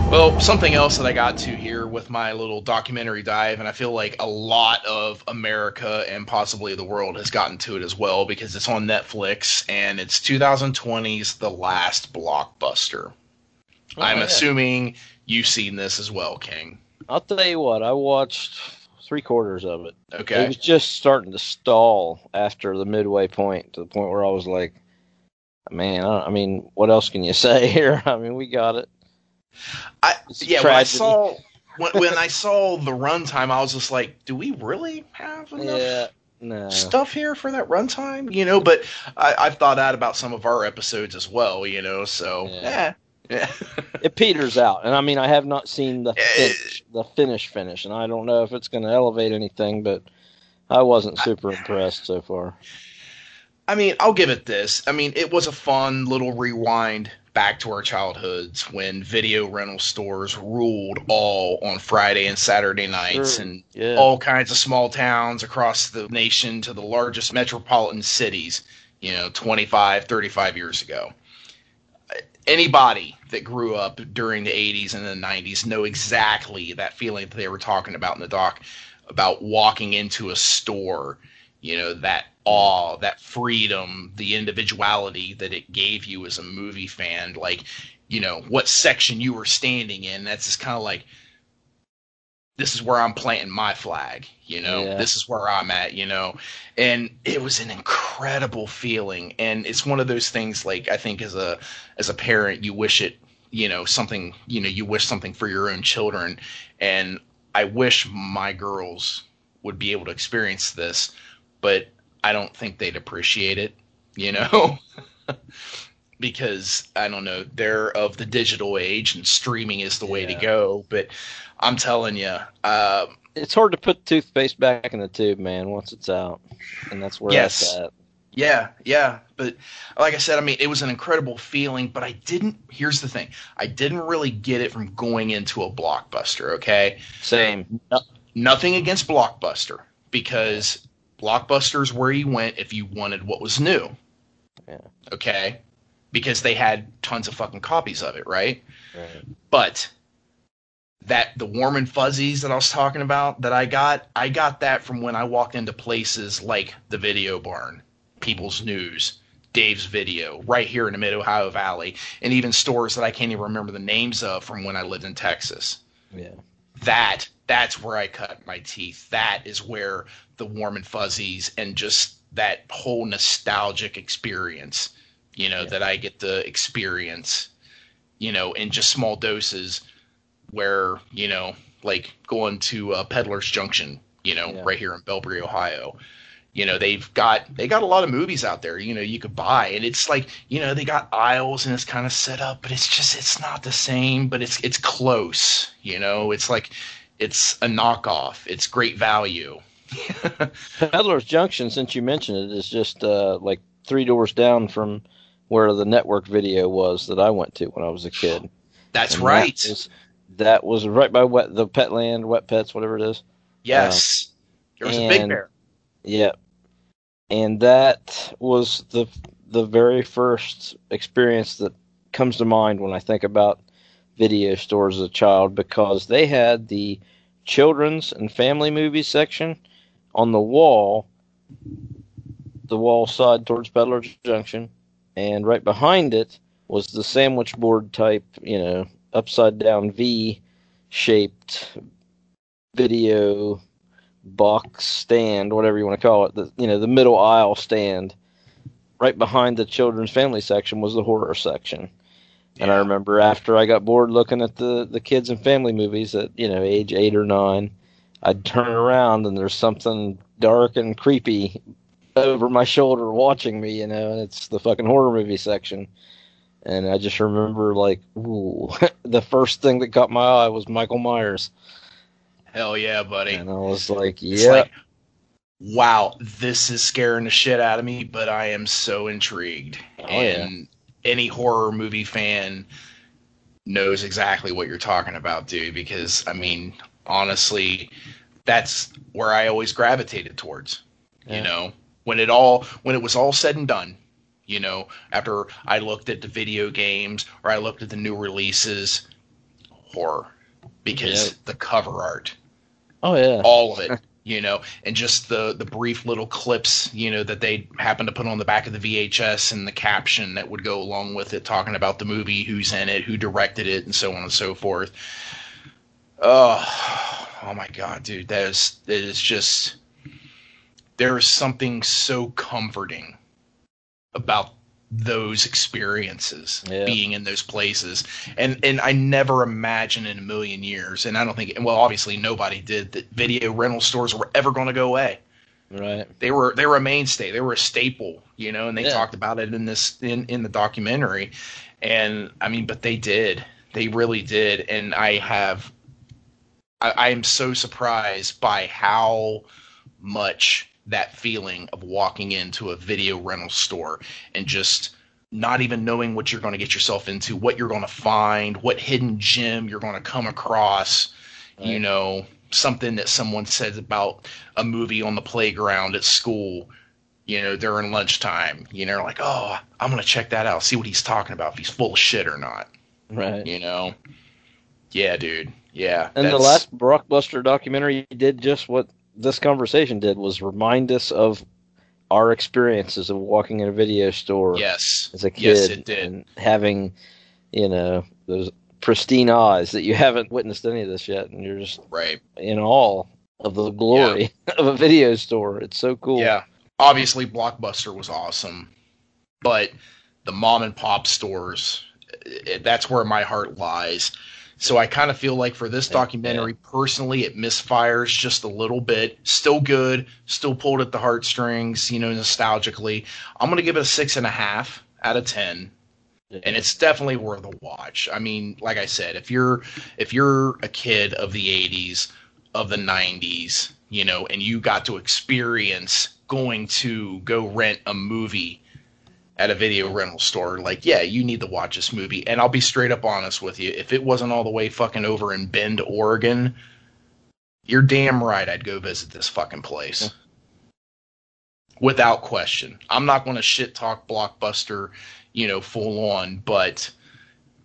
Well, something else that I got to here with my little documentary dive, and I feel like a lot of America and possibly the world has gotten to it as well because it's on Netflix and it's 2020's The Last Blockbuster. Oh, I'm Oh, yeah. assuming you've seen this as well, King. I'll tell you what. I watched three quarters of it. Okay. It was just starting to stall after the midway point to the point where I was like, man, I, I mean, what else can you [LAUGHS] say here? I mean, we got it. I, yeah, when I saw when, when I saw the runtime, I was just like, do we really have enough Yeah, no. stuff here for that runtime? You know, but I, I've thought out about some of our episodes as well. You know, so Yeah. yeah. [LAUGHS] It peters out, and I mean, I have not seen the finish, the finish finish, and I don't know if it's going to elevate anything, but I wasn't super impressed so far. I mean, I'll give it this. I mean, it was a fun little rewind back to our childhoods when video rental stores ruled all on Friday and Saturday nights Sure. and Yeah, all kinds of small towns across the nation to the largest metropolitan cities, you know, 25, 35 years ago. Anybody that grew up during the 80s and the 90s know exactly that feeling that they were talking about in the doc about walking into a store, you know, that awe, that freedom, the individuality that it gave you as a movie fan, like, you know, what section you were standing in. That's just kind of like, this is where I'm planting my flag, you know, Yeah. this is where I'm at, you know. And it was an incredible feeling. And it's one of those things like I think as a as a parent you wish it, you know, something, you know, you wish something for your own children. And I wish my girls would be able to experience this, but I don't think they'd appreciate it, you know. [LAUGHS] because I don't know, they're of the digital age and streaming is the way to go. But I'm telling you, uh, it's hard to put toothpaste back in the tube, man, once it's out, and that's where Yes. that's at. yeah, yeah. But like I said, I mean, it was an incredible feeling. But I didn't. Here's the thing: I didn't really get it from going into a blockbuster. Okay, Same. nothing against blockbuster because blockbusters where you went if you wanted what was new. Yeah. Okay, because they had tons of fucking copies of it, right? Right. but that the warm and fuzzies that I was talking about that I got, I got that from when I walked into places like the Video Barn, People's News, Dave's Video, right here in the Mid Ohio Valley, and even stores that I can't even remember the names of from when I lived in Texas. Yeah. That that's where I cut my teeth. That is where the warm and fuzzies and just that whole nostalgic experience, you know, Yeah. that I get to experience, you know, in just small doses where, you know, like going to uh, Peddler's Junction, you know, Yeah. right here in Belpre, Ohio. You know, they've got they got a lot of movies out there, you know, you could buy. And it's like, you know, they got aisles and it's kind of set up, but it's just it's not the same, but it's it's close, you know. It's like it's a knockoff. It's great value. [LAUGHS] Peddler's Junction, since you mentioned it, is just uh, like three doors down from where the network video was that I went to when I was a kid. That's And right. That was, that was right by wet, the Petland, Wet Pets, whatever it is. yes. there was a big bear. Yeah, and that was the the very first experience that comes to mind when I think about video stores as a child because they had the children's and family movies section on the wall, the wall side towards Peddler's Junction, and right behind it was the sandwich board type, you know, upside down V shaped video box stand, whatever you want to call it, the you know, the middle aisle stand. Right behind the children's family section was the horror section. And I remember after I got bored looking at the, the kids and family movies at, you know, age eight or nine, I'd turn around and there's something dark and creepy over my shoulder watching me, you know, and it's the fucking horror movie section. And I just remember like, ooh, [LAUGHS] the first thing that caught my eye was Michael Myers. Hell yeah, buddy. And I was like, It's yeah. like, wow, this is scaring the shit out of me, but I am so intrigued. Oh, yeah. Any horror movie fan knows exactly what you're talking about, dude, because I mean, honestly, that's where I always gravitated towards. Yeah. You know, when it all when it was all said and done, you know, after I looked at the video games or I looked at the new releases, horror. Because the cover art oh yeah. all of it you know and just the the brief little clips you know that they happen to put on the back of the VHS and the caption that would go along with it talking about the movie who's in it who directed it and so on and so forth. Oh oh my god, dude, that is that is just there is something so comforting about those experiences Yeah. being in those places and and i never imagined in a million years and i don't think well obviously nobody did that video rental stores were ever going to go away Right. they were they were a mainstay they were a staple you know and they Yeah. talked about it in this in in the documentary and i mean but they did they really did and i have i, I am so surprised by how much that feeling of walking into a video rental store and just not even knowing what you're going to get yourself into what you're going to find what hidden gem you're going to come across you know something that someone says about a movie on the playground at school you know during lunchtime. You know like oh i'm going to check that out see what he's talking about if he's full of shit or not. Right. you know? Yeah dude. Yeah And the last blockbuster documentary did just what this conversation did was remind us of our experiences of walking in a video store yes as a kid yes it did and having, you know, those pristine eyes that you haven't witnessed any of this yet and you're just right in awe of the glory [LAUGHS] of a video store. It's so cool. Yeah. Obviously, Blockbuster was awesome, but the mom and pop stores, that's where my heart lies. So I kind of feel like for this Yeah, documentary, personally, it misfires just a little bit. Still good, still pulled at the heartstrings, you know, nostalgically. I'm going to give it a six and a half out of 10 and it's definitely worth a watch. I mean, like I said, if you're if you're a kid of the 80s, of the 90s, you know, and you got to experience going to go rent a movie at a video rental store, like yeah, you need to watch this movie. And I'll be straight up honest with you, if it wasn't all the way fucking over in Bend, Oregon, you're damn right I'd go visit this fucking place. Without question. I'm not going to shit talk Blockbuster you know, full on. But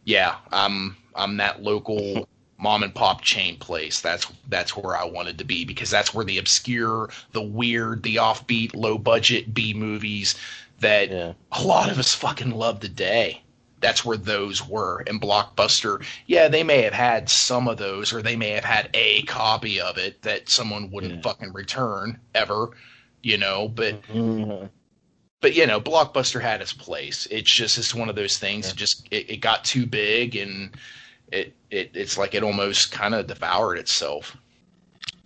yeah, I'm I'm that local [LAUGHS] mom and pop chain place. That's that's where I wanted to be because that's where the obscure, the weird, the offbeat, low budget B movies that Yeah. a lot of us fucking love today. That's where those were. And Blockbuster, yeah, they may have had some of those, or they may have had a copy of it that someone wouldn't Yeah. fucking return ever, you know. But Mhm. but you know, Blockbuster had its place. It's just it's one of those things. Yeah. It just it, it got too big, and it, it it's like it almost kind of devoured itself.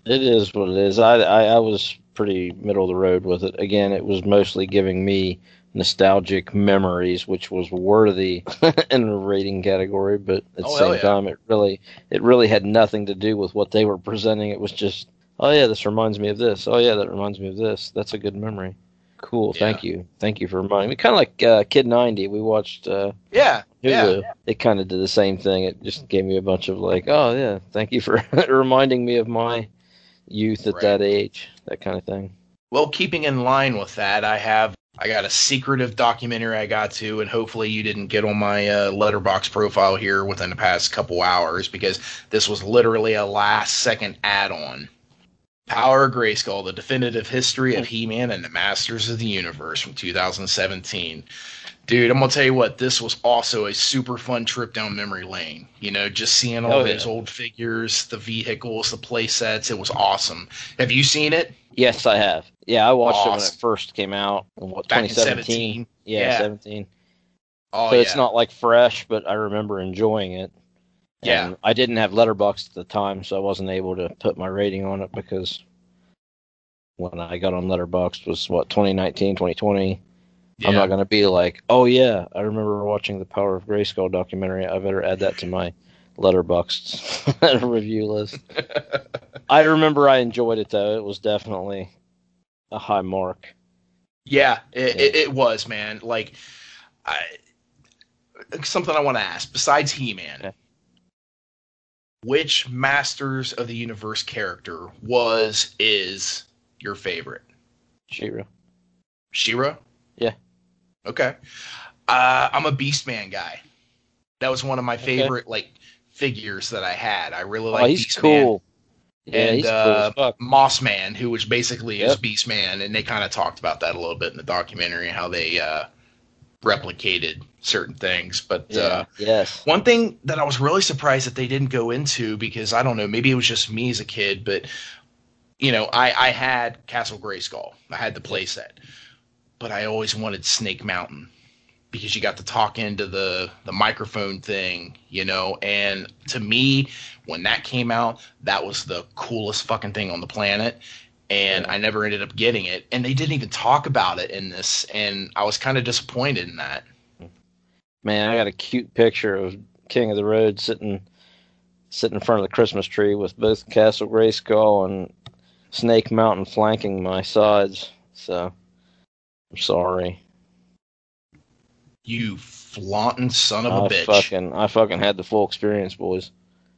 It is what it is. I, I I was pretty middle of the road with it. Again, it was mostly giving me nostalgic memories, which was worthy [LAUGHS] in the rating category. But at the Oh, hell same yeah. time, it really it really had nothing to do with what they were presenting. It was just, oh yeah, this reminds me of this. Oh yeah, that reminds me of this. That's a good memory. Cool. Yeah. Thank you. Thank you for reminding me. Kind of like uh, Kid 90. We watched uh, Yeah, Hulu. yeah, It kind of did the same thing. It just gave me a bunch of like, oh yeah, thank you for [LAUGHS] reminding me of my youth at Right. that age, that kind of thing. Well, keeping in line with that, I have I got a secretive documentary I got to, and hopefully you didn't get on my uh, Letterboxd profile here within the past couple hours because this was literally a last second add-on. Power of Grayskull: The Definitive History of He-Man and the Masters of the Universe from 2017. Dude, I'm gonna tell you what, this was also a super fun trip down memory lane. You know, just seeing all Oh, those yeah. old figures, the vehicles, the play sets. It was awesome. Have you seen it? Yes, I have. Yeah, I watched it when it first came out. In what Back in 2017? 17. Yeah, Yeah. 17. Oh, so yeah. it's not like fresh, but I remember enjoying it. Yeah. And I didn't have Letterboxd at the time, so I wasn't able to put my rating on it because when I got on Letterboxd was what 2019, 2020. Yeah. I'm not going to be like, oh yeah, I remember watching the Power of Grayskull documentary. I better add that to my Letterboxd [LAUGHS] review list. [LAUGHS] I remember I enjoyed it though. It was definitely a high mark. Yeah, it, Yeah. It, it was, man. Like, I, something I want to ask. Besides He-Man, Okay. Which Masters of the Universe character was is your favorite? She-Ra. She-Ra. Yeah. Okay. Uh, I'm a Beastman guy. That was one of my Okay. favorite like figures that I had. I really Oh, like he's Beastman. cool. Yeah, and he's uh, cool as fuck. Moss Man, who was basically Yep. his Beast Man, and they kind of talked about that a little bit in the documentary, how they uh, replicated certain things. But Yeah. uh, yes. one thing that I was really surprised that they didn't go into because I don't know, maybe it was just me as a kid, but you know, I, I had Castle Grayskull. I had the playset. But I always wanted Snake Mountain because you got to talk into the the microphone thing, you know, and to me, when that came out, that was the coolest fucking thing on the planet. And I never ended up getting it. And they didn't even talk about it in this, and I was kind of disappointed in that. Man, I got a cute picture of King of the Road sitting sitting in front of the Christmas tree with both Castle Grayskull and Snake Mountain flanking my sides. So I'm sorry. You flaunting son of a I bitch. fucking I fucking had the full experience, boys.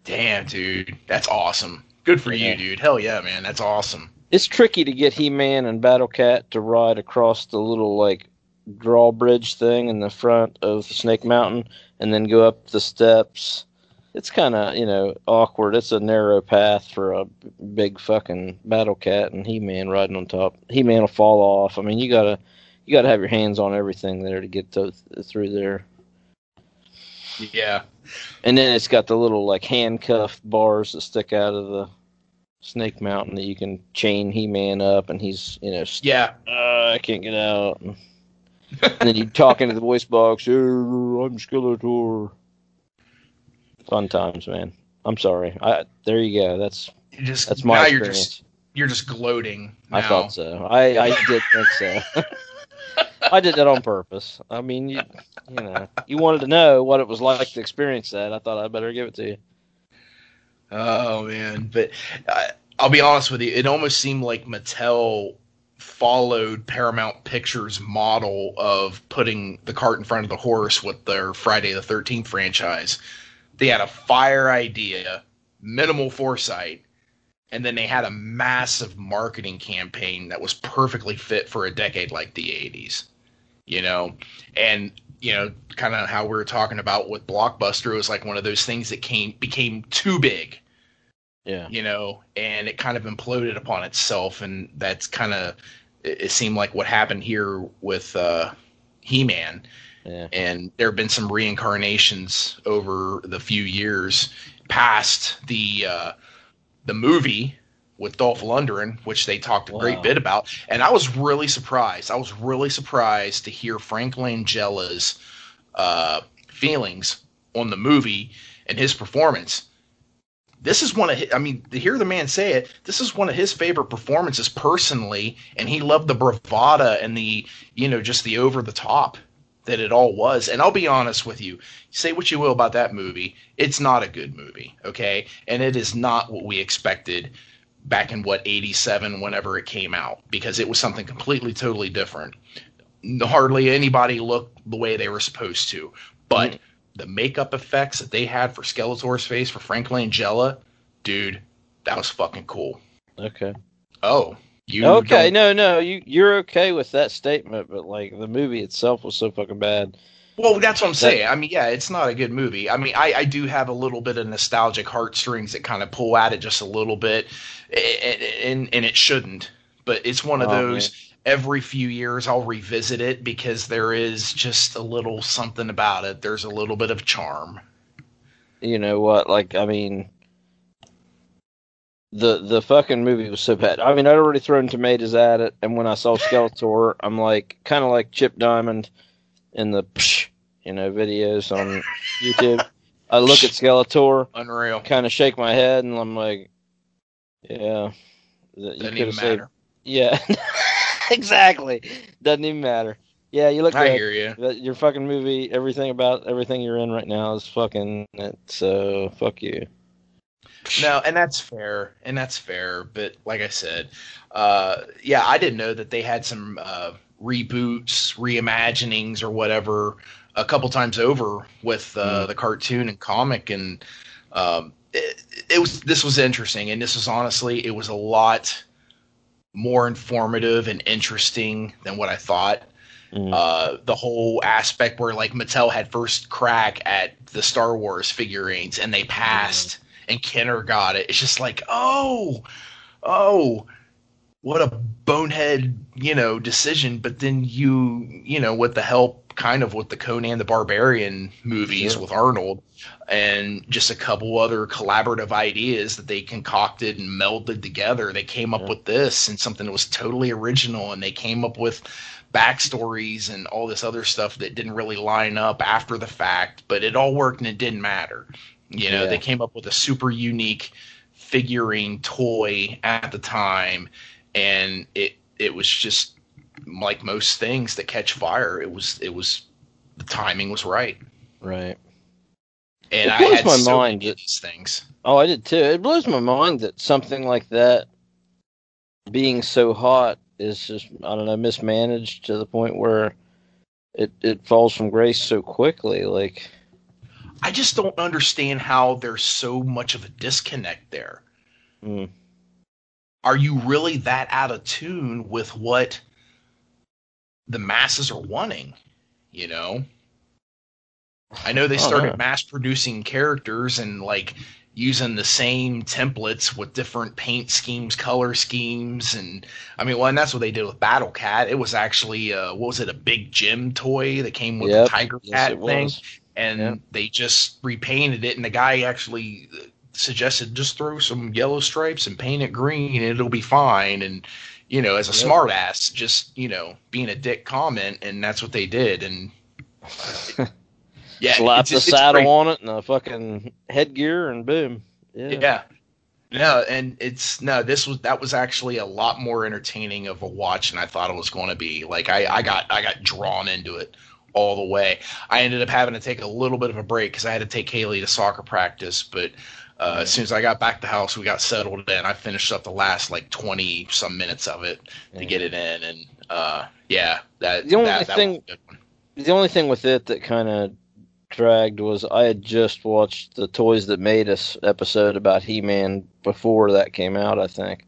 Damn, dude. That's awesome. Good for Yeah. you, dude. Hell yeah, man. That's awesome. It's tricky to get He Man and Battle Cat to ride across the little like drawbridge thing in the front of Snake Mountain and then go up the steps. It's kind of you know awkward. It's a narrow path for a big fucking Battle Cat and He Man riding on top. He Man will fall off. I mean, you gotta you gotta have your hands on everything there to get to, through there. Yeah. And then it's got the little like handcuffed bars that stick out of the Snake Mountain that you can chain He Man up, and he's you know st- Yeah. uh, I can't get out. [LAUGHS] And, then you talk into the voice box. "Hey, I'm Skeletor. Fun times, man. I'm sorry. I there you go. That's You just that's my now you're experience. just you're just gloating. I thought so. I I [LAUGHS] did think so. [LAUGHS] I did that on purpose. I mean, you you know, you wanted to know what it was like to experience that. I thought I'd better give it to you. Oh man, but uh, I'll be honest with you. It almost seemed like Mattel followed Paramount Pictures' model of putting the cart in front of the horse with their Friday the Thirteenth franchise. They had a fire idea, minimal foresight, and then they had a massive marketing campaign that was perfectly fit for a decade like the '80s. You know, and you know, kind of how we were talking about with Blockbuster, it was like one of those things that came became too big Yeah. you know, and it kind of imploded upon itself, and that's kind of it, it seemed like what happened here with uh, He-Man, Yeah. and there have been some reincarnations over the few years past the uh, the movie with Dolph Lundgren, which they talked a great bit about, and I was really surprised. I was really surprised to hear Frank Langella's uh, feelings on the movie and his performance this is one of his, I mean, to hear the man say it, this is one of his favorite performances personally, and he loved the bravada and the, you know, just the over the top that it all was. And I'll be honest with you, say what you will about that movie, it's not a good movie, okay? And it is not what we expected back in what 87 whenever it came out because it was something completely totally different. Hardly anybody looked the way they were supposed to. But mm. the makeup effects that they had for Skeletor's face for Frank Langella, dude, that was fucking cool. Okay. Oh, you okay, don't- no, no, you you're okay with that statement, but like the movie itself was so fucking bad. Well, that's what I'm saying. I mean, yeah, it's not a good movie. I mean, I, I do have a little bit of nostalgic heartstrings that kind of pull at it just a little bit, and and, and it shouldn't. But it's one of Oh, those. Every few years, I'll revisit it because there is just a little something about it. There's a little bit of charm. You know what? Like, I mean, the the fucking movie was so bad. I mean, I'd already thrown tomatoes at it, and when I saw Skeletor, I'm like, kind of like Chip Diamond in the psh, you know videos on YouTube. I look at Skeletor, Unreal. kind of shake my head, and I'm like, yeah, that you Doesn't could even have saved matter. Yeah, [LAUGHS] exactly. Doesn't even matter. Yeah, you look I hear you. That- Your fucking movie, everything about everything you're in right now is fucking it. So fuck you. No, and that's fair, and that's fair. But like I said, uh, yeah, I didn't know that they had some uh, reboots, reimaginings, or whatever a couple times over with uh, the cartoon and comic, and um, it, it was this was interesting, and this was honestly it was a lot more informative and interesting than what I thought Mm. uh, the whole aspect where like Mattel had first crack at the Star Wars figurines and they passed and Kenner got it. It's just like, oh, oh, what a bonehead, you know, decision. But then you, you know, with the help kind of with the Conan the Barbarian movies Sure. with Arnold, and just a couple other collaborative ideas that they concocted and melded together. They came up Yeah. with this and something that was totally original, and they came up with backstories and all this other stuff that didn't really line up after the fact, but it all worked and it didn't matter. You know, Yeah. they came up with a super unique figurine toy at the time, and it it was just like most things that catch fire. It was it was the timing was right, Right. and It I blows had my so mind many that- these things. Oh, I did too. It blows my mind that something like that being so hot is just I don't know mismanaged to the point where it it falls from grace so quickly. Like I just don't understand how there's so much of a disconnect there. mm, Are you really that out of tune with what the masses are wanting? You know, I know they Oh, started yeah. mass producing characters and like using the same templates with different paint schemes, color schemes, and I mean, well, and that's what they did with Battle Cat. It was actually, uh, what was it, a big Jim toy that came with Yep. the Tiger Cat it thing? was. and Yeah. they just repainted it and the guy actually uh, suggested just throw some yellow stripes and paint it green and it'll be fine and you know as a Yep. smart ass just you know being a dick comment and that's what they did and [LAUGHS] yeah Slap it's- the saddle great. on it and a fucking headgear and boom. Yeah. yeah no and it's no this was that was actually a lot more entertaining of a watch than i thought it was going to be like i i got i got drawn into it all the way i ended up having to take a little bit of a break because i had to take kaylee to soccer practice but uh, as soon as I got back to the house, we got settled in. I finished up the last like twenty some minutes of it to get it in, and uh, yeah, that The only that, that thing- was a good one. The only thing with it that kind of dragged was I had just watched the Toys That Made Us episode about He Man before that came out, I think.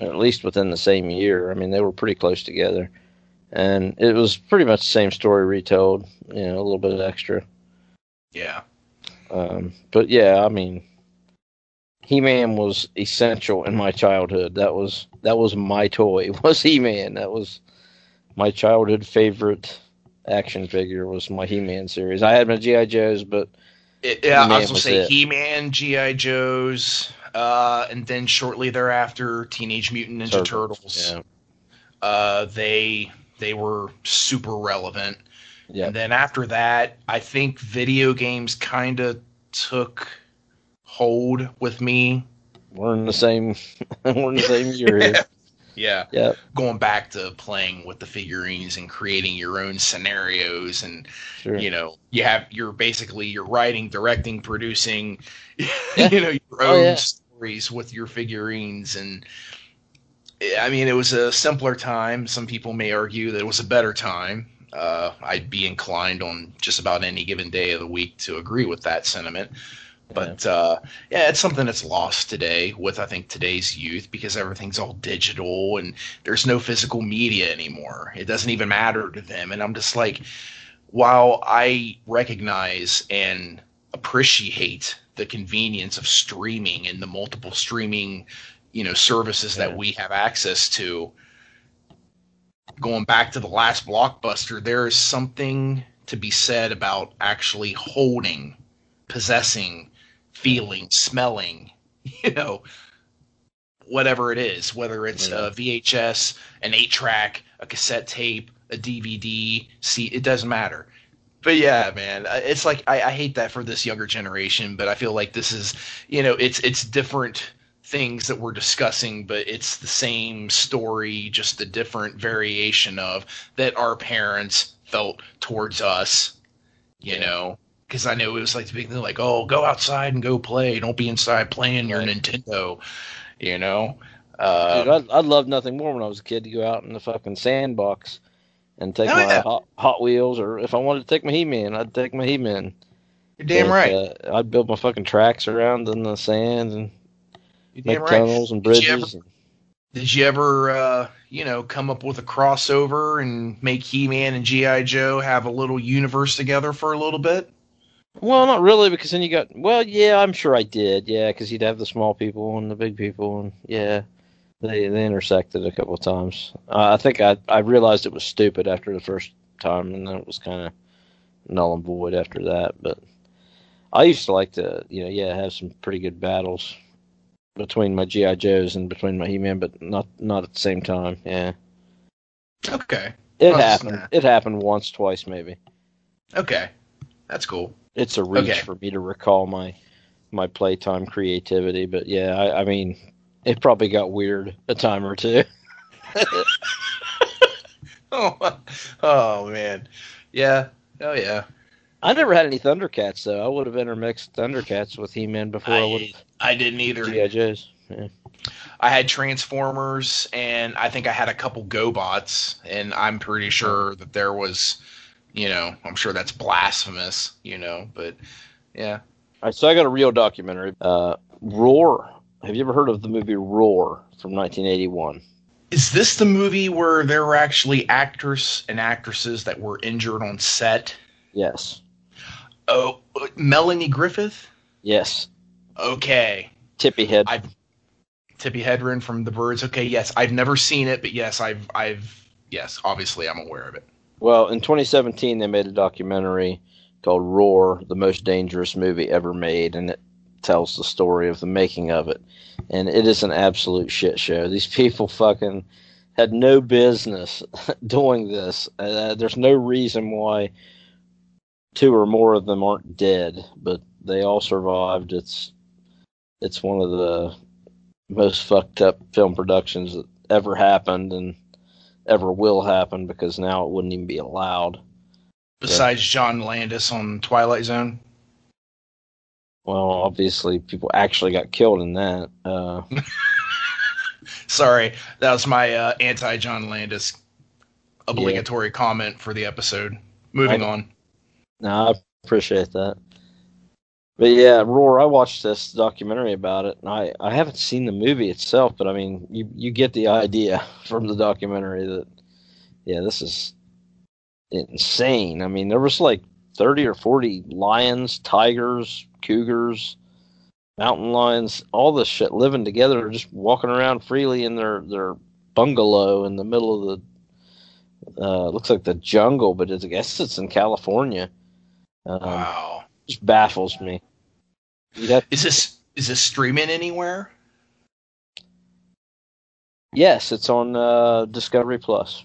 At least within the same year. I mean, they were pretty close together. And it was pretty much the same story retold, you know, a little bit extra. Yeah, Um, but yeah, I mean, He Man was essential in my childhood. That was that was my toy. [LAUGHS] Was He Man? That was my childhood favorite action figure. Was my He Man series. I had my GI Joes, but It- yeah. I He-Man was gonna was say. He-Man, GI Joes, uh, and then shortly thereafter, Teenage Mutant Ninja Turtles. Yeah, Uh, they they were super relevant. yeah. And then after that, I think video games kind of took hold with me. We're in the same. [LAUGHS] we're in the same year here. [LAUGHS] Yeah. Yeah, Going back to playing with the figurines and creating your own scenarios and sure. you know, you have you're basically you're writing, directing, producing [LAUGHS] Yeah. you know, your Oh, own yeah. stories with your figurines and I mean, it was a simpler time. Some people may argue that it was a better time. Uh, I'd be inclined on just about any given day of the week to agree with that sentiment. But uh, yeah, it's something that's lost today with I think today's youth because everything's all digital and there's no physical media anymore. It doesn't even matter to them. And I'm just like, while I recognize and appreciate the convenience of streaming and the multiple streaming, you know, services Yeah. that we have access to, going back to the last blockbuster, there is something to be said about actually holding, possessing, feeling, smelling, [LAUGHS] you know, whatever it is, whether it's Yeah. a VHS, an eight track, a cassette tape, a DVD, see, it doesn't matter. But yeah, man, it's like I, I hate that for this younger generation, but I feel like this is, you know, it's it's different things that we're discussing, but it's the same story, just a different variation of that our parents felt towards us, you Yeah. know. Because I knew it was like the big thing, like, oh, go outside and go play. Don't be inside playing your. Nintendo, you know. Uh, Dude, I, I loved nothing more when I was a kid to go out in the fucking sandbox and take Oh, my yeah. hot, hot Wheels, or if I wanted to take my He-Man, I'd take my He-Man. you're damn But, right. Uh, I'd build my fucking tracks around in the sand and You're make damn right. tunnels and Did you bridges. and- Did you ever, uh, you know, come up with a crossover and make He-Man and GI Joe have a little universe together for a little bit? Well, not really, because then you got. Well, yeah, I'm sure I did. Yeah, because you'd have the small people and the big people, and yeah, they they intersected a couple of times. Uh, I think I I realized it was stupid after the first time, and then it was kind of null and void after that. But I used to like to, you know, yeah, have some pretty good battles between my GI Joes and between my He Man, but not not at the same time. Yeah, Okay. it Well, happened. It happened once, twice, maybe. Okay. That's cool. It's a reach Okay. for me to recall my my playtime creativity, but yeah, I, I mean, it probably got weird a time or two. [LAUGHS] [LAUGHS] Oh, oh man. Yeah. Oh yeah. I never had any Thundercats though. I would have intermixed Thundercats with He Man before I, would I, have I didn't either. GI. Yeah. I had Transformers, and I think I had a couple GoBots, and I'm pretty sure that there was, you know, I'm sure that's blasphemous, you know, but yeah. All right, so I got a real documentary. Uh, Roar. Have you ever heard of the movie Roar from 1981? Is this the movie where there were actually actors and actresses that were injured on set? Yes. Oh, Melanie Griffith? Yes. Okay. Tippy head. I've, Tippi Hedren from The Birds. Okay, yes. I've never seen it, but yes, I've, I've, yes, obviously I'm aware of it. Well, in 2017, they made a documentary called Roar, the most dangerous movie ever made, and it tells the story of the making of it. And it is an absolute shit show. These people fucking had no business [LAUGHS] doing this. Uh, there's no reason why two or more of them aren't dead, but they all survived. It's it's one of the most fucked up film productions that ever happened, and ever will happen because now it wouldn't even be allowed. Besides John Landis on Twilight Zone. Well, obviously, people actually got killed in that. Uh, [LAUGHS] Sorry, that was my uh, anti John Landis obligatory comment for the episode. Moving I- on. no, I appreciate that. But yeah, Roar, I watched this documentary about it, and I, I haven't seen the movie itself, but I mean, you, you get the idea [LAUGHS] from the documentary that, yeah, this is insane. I mean, there was like 30 or 40 lions, tigers, cougars, mountain lions, all this shit living together, just walking around freely in their, their bungalow in the middle of the, uh, looks like the jungle, but it's, I guess it's in California. Um, Wow. just baffles me. Is this is this streaming anywhere? yes, it's on uh, Discovery Plus.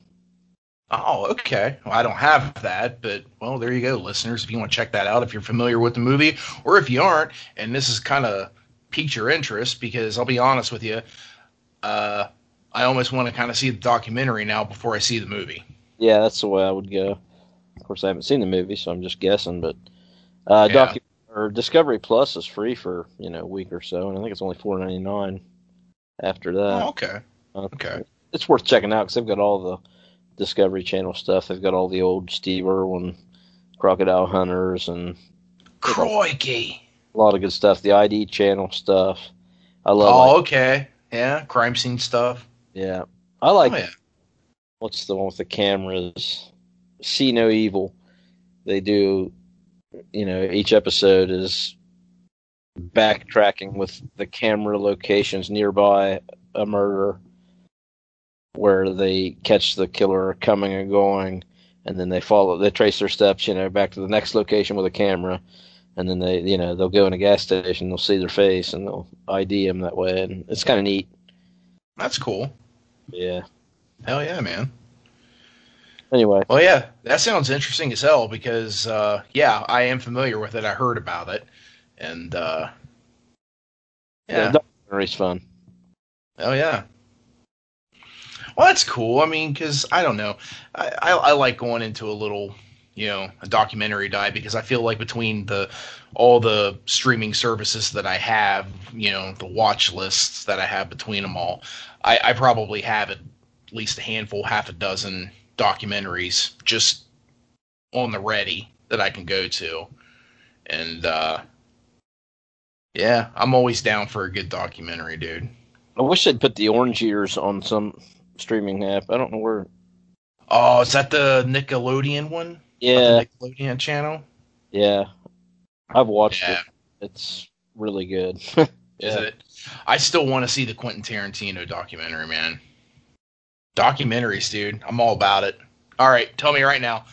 Oh, okay. Well, I don't have that, but well, there you go, listeners. If you want to check that out, if you're familiar with the movie, or if you aren't, and this is kind of piqued your interest, because I'll be honest with you, uh, I almost want to kind of see the documentary now before I see the movie. Yeah, that's the way I would go. Of course, I haven't seen the movie, so I'm just guessing. But uh, Yeah. docu- or Discovery Plus is free for you know a week or so, and I think it's only four ninety nine. After that, oh, okay. Uh, Okay. it's worth checking out because they've got all the Discovery Channel stuff. They've got all the old Steve Irwin crocodile hunters and Crikey. a lot of good stuff. The ID Channel stuff. I love. Oh, like, okay. Yeah, crime scene stuff. yeah, I like. oh, yeah. what's the one with the cameras? See No Evil. They do, you know, each episode is backtracking with the camera locations nearby a murder where they catch the killer coming and going and then they follow they trace their steps you know back to the next location with a camera and then they you know they'll go in a gas station they'll see their face and they'll id them that way and it's kind of neat That's cool. yeah Hell yeah, man. Anyway Well, yeah, that sounds interesting as hell because, uh, yeah, I am familiar with it. I heard about it. And, uh, yeah. the documentary's fun Oh yeah. Well, that's cool. I mean, because I don't know, I, I I like going into a little, you know, a documentary dive because I feel like between the all the streaming services that I have, you know, the watch lists that I have between them all, I, I probably have at least a handful, half a dozen documentaries just on the ready that I can go to, and uh, yeah, I'm always down for a good documentary, dude. I wish they'd put the orange years on some streaming app. I don't know where. Oh, is that the Nickelodeon one? Yeah, The Nickelodeon channel? yeah. I've watched Yeah. it. It's really good. [LAUGHS] Is Yeah. it? I still want to see the Quentin Tarantino documentary, man. Documentaries, dude. I'm all about it. All right, tell me right now.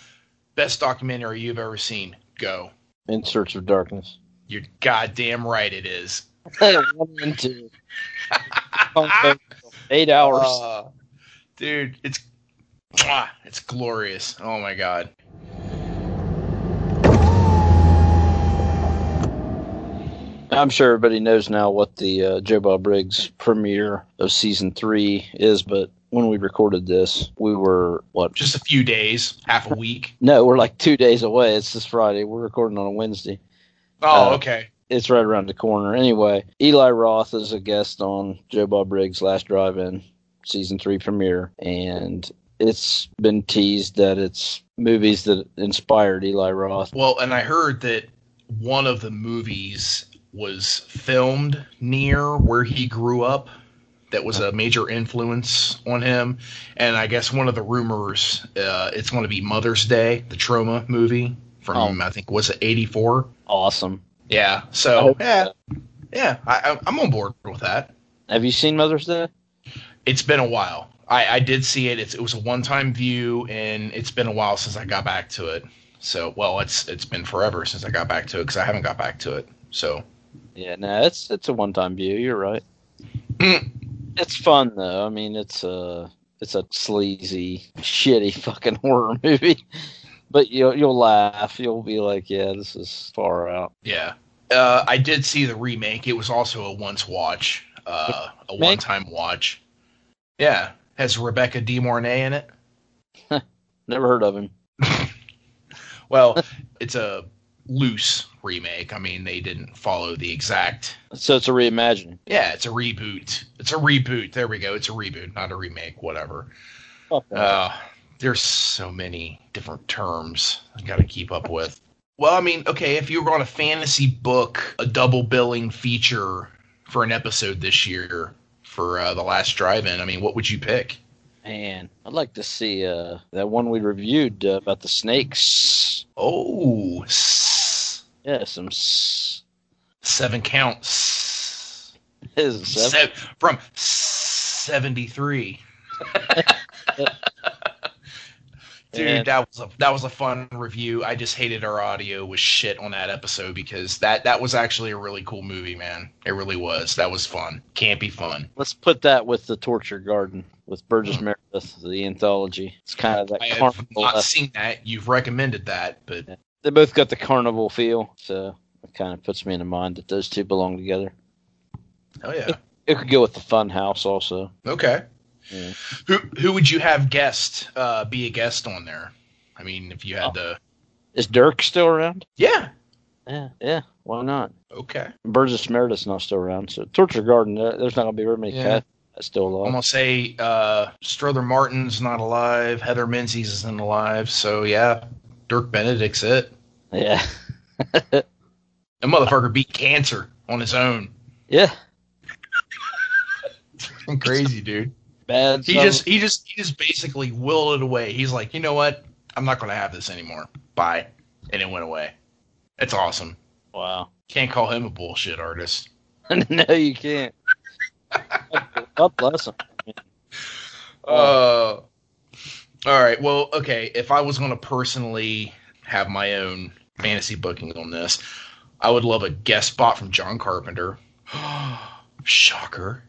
best documentary you've ever seen. Go. In Search of Darkness. You're goddamn right it is. [LAUGHS] One and two. [LAUGHS] Eight hours. Uh, dude, it's mwah, it's glorious. Oh my god. I'm sure everybody knows now what the uh, Joe Bob Briggs premiere of season three is, but when we recorded this, we were what? Just a few days, half a week. No, we're like two days away. It's this Friday. We're recording on a Wednesday. Oh, Uh, okay. It's right around the corner. Anyway, Eli Roth is a guest on Joe Bob Briggs' Last Drive-In season three premiere, and it's been teased that it's movies that inspired Eli Roth. Well, and I heard that one of the movies was filmed near where he grew up. That was a major influence on him, and I guess one of the rumors uh, it's going to be Mother's Day, the Troma movie from Oh. I think was it '84. Awesome. Yeah, so yeah, yeah, I, I'm on board with that. Have you seen Mother's Day? It's been a while. I, I did see it. It's, it was a one-time view, and it's been a while since I got back to it. So, well, it's it's been forever since I got back to it because I haven't got back to it. So, Yeah, no, it's it's a one time view. You're right. [CLEARS THROAT] It's fun though. I mean, it's a it's a sleazy, shitty fucking [LAUGHS] horror movie, but you'll you'll laugh. You'll be like, yeah, this is far out. yeah, uh, I did see the remake. It was also a once watch, uh, a one-time watch. Yeah, has Rebecca De Mornay in it. [LAUGHS] Never heard of him. [LAUGHS] Well, it's a loose remake. I mean, they didn't follow the exact So it's a reimagining. Yeah, it's a reboot. It's a reboot. There we go. It's a reboot, not a remake. Whatever. That. Uh, there's so many different terms I got to keep up with. Well, I mean, okay, if you were on a fantasy book, a double billing feature for an episode this year for uh, the last drive-in, I mean, what would you pick? Man, I'd like to see uh, that one we reviewed uh, about the snakes. Oh, s- Yeah, some s- seven counts. is seven? Se- from 73. [LAUGHS] Dude, Yeah. that was a that was a fun review. I just hated our audio was shit on that episode because that that was actually a really cool movie, man. It really was. That was fun. Can't be fun. Let's put that with the Torture Garden with Burgess mm. Meredith, the anthology. It's kind of that I have not uh, seen that. You've recommended that, but They both got the carnival feel, so it kind of puts me in the mind that those two belong together. oh yeah. It could go with the Fun House also. Okay. Who who would you have guest uh, be a guest on there? I mean, if you had Oh. to, Is Dirk still around? yeah. Yeah, yeah. Why not? Okay. Burgess Meredith's not still around, so Torture Garden. there- There's not gonna be very many Yeah. cats that's still alive. I'm gonna say uh, Strother Martin's not alive. Heather Menzies isn't alive. So yeah, Dirk Benedict's it. Yeah, [LAUGHS] That motherfucker beat cancer on his own. yeah. [LAUGHS] Crazy, dude. Bad. He just he just he just basically willed it away. He's like, you know what? I'm not gonna have this anymore. Bye, and it went away. It's awesome. wow. Can't call him a bullshit artist. [LAUGHS] no, you can't. [LAUGHS] God bless him. Uh, all right. Well, okay. If I was going to personally have my own fantasy booking on this, I would love a guest spot from John Carpenter. [GASPS] Shocker.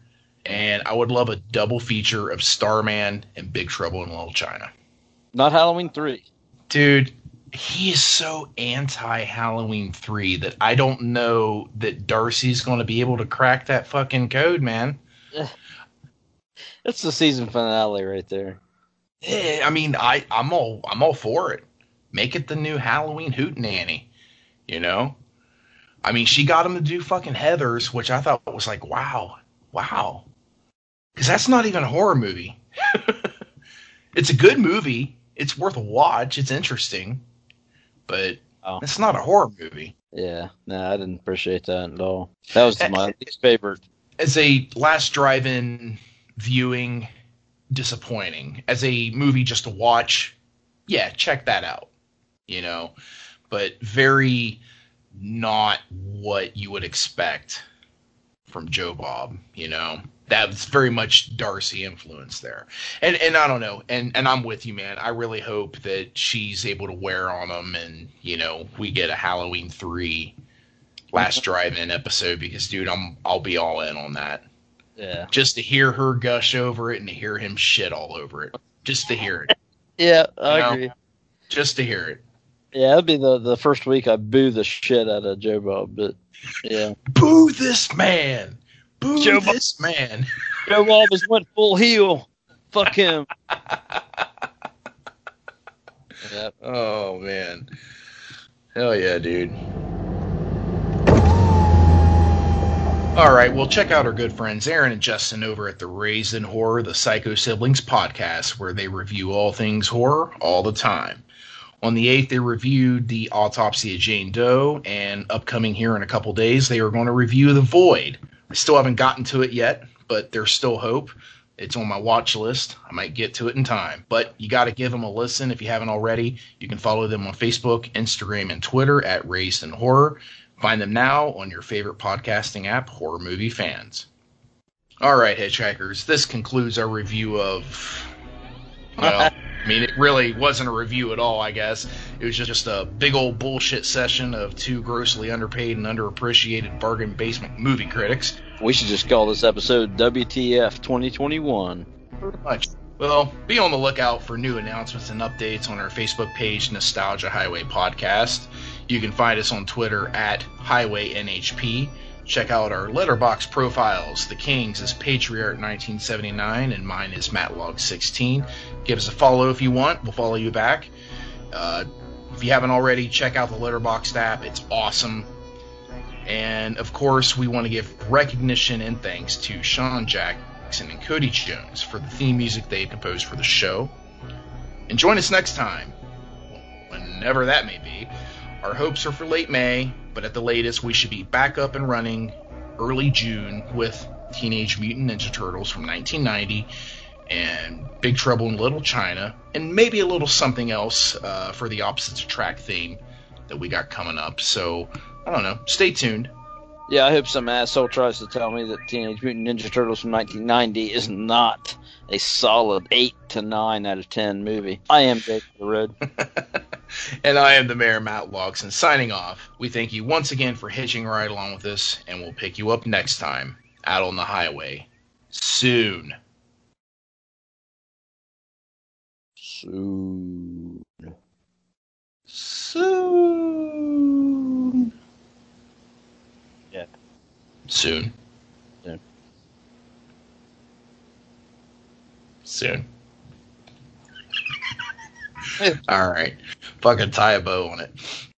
And I would love a double feature of Starman and Big Trouble in Little China. Not Halloween three. Dude, he is so anti Halloween 3 that I don't know that Darcy's going to be able to crack that fucking code, man. [SIGHS] That's the season finale right there. Eh, I mean, I I'm all I'm all for it. Make it the new Halloween hootenanny, you know. I mean, she got him to do fucking Heather's, which I thought was like, wow, wow, because that's not even a horror movie. [LAUGHS] it's a good movie. It's worth a watch. It's interesting, but Oh. it's not a horror movie. Yeah, no, I didn't appreciate that at all. That was my least favorite. As a last drive-in viewing, disappointing. As a movie just to watch, yeah, check that out. You know, but very not what you would expect from Joe Bob. You know, that's very much Darcy influence there. And and I don't know. And and I'm with you, man. I really hope that she's able to wear on them, and you know, we get a Halloween three last drive-in episode because, dude, I'm I'll be all in on that. Yeah. Just to hear her gush over it and to hear him shit all over it. Just to hear it. [LAUGHS] Yeah, I You know? agree. Just to hear it. Yeah, that'd be the the first week I boo the shit out of Joe Bob, but yeah, Boo this man. Boo Joe Bob- this man. [LAUGHS] Joe Bob has went full heel. Fuck him. yeah, Oh man. Hell yeah, dude. All right, well, check out our good friends Aaron and Justin over at the Raised in Horror, the Psycho Siblings podcast, where they review all things horror all the time. On the 8th, they reviewed The Autopsy of Jane Doe, and upcoming here in a couple days, they are going to review The Void. I still haven't gotten to it yet, but there's still hope. It's on my watch list. I might get to it in time, but you got to give them a listen if you haven't already. You can follow them on Facebook, Instagram, and Twitter at Raised in Horror. Find them now on your favorite podcasting app, Horror Movie Fans. All right, Hitchhikers, this concludes our review of. Well, [LAUGHS] I mean, it really wasn't a review at all, I guess. It was just a big old bullshit session of two grossly underpaid and underappreciated bargain basement movie critics. we should just call this episode WTF 2021. Pretty much. Well, be on the lookout for new announcements and updates on our Facebook page, Nostalgia Highway Podcast. You can find us on Twitter at Highway NHP. Check out our Letterboxd profiles. The King's is Patriarch 1979, and mine is Matlog16. Give us a follow if you want. We'll follow you back. Uh, if you haven't already, check out the Letterboxd app. It's awesome. And of course, we want to give recognition and thanks to Sean Jackson and Cody Jones for the theme music they composed for the show. And join us next time, whenever that may be. Our hopes are for late May, but at the latest, we should be back up and running early June with Teenage Mutant Ninja Turtles from 1990 and Big Trouble in Little China, and maybe a little something else uh, for the Opposites Attract theme that we got coming up. So, I don't know. Stay tuned. Yeah, I hope some asshole tries to tell me that Teenage Mutant Ninja Turtles from 1990 is not a solid 8 to 9 out of 10 movie. I am Jake the Road. [LAUGHS] and I am the Mayor Matt Logson signing off. We thank you once again for hitching a ride along with us, and we'll pick you up next time out on the highway soon. Soon. Soon. Yeah. Soon. Yeah. Soon. All right. Fucking tie a bow on it.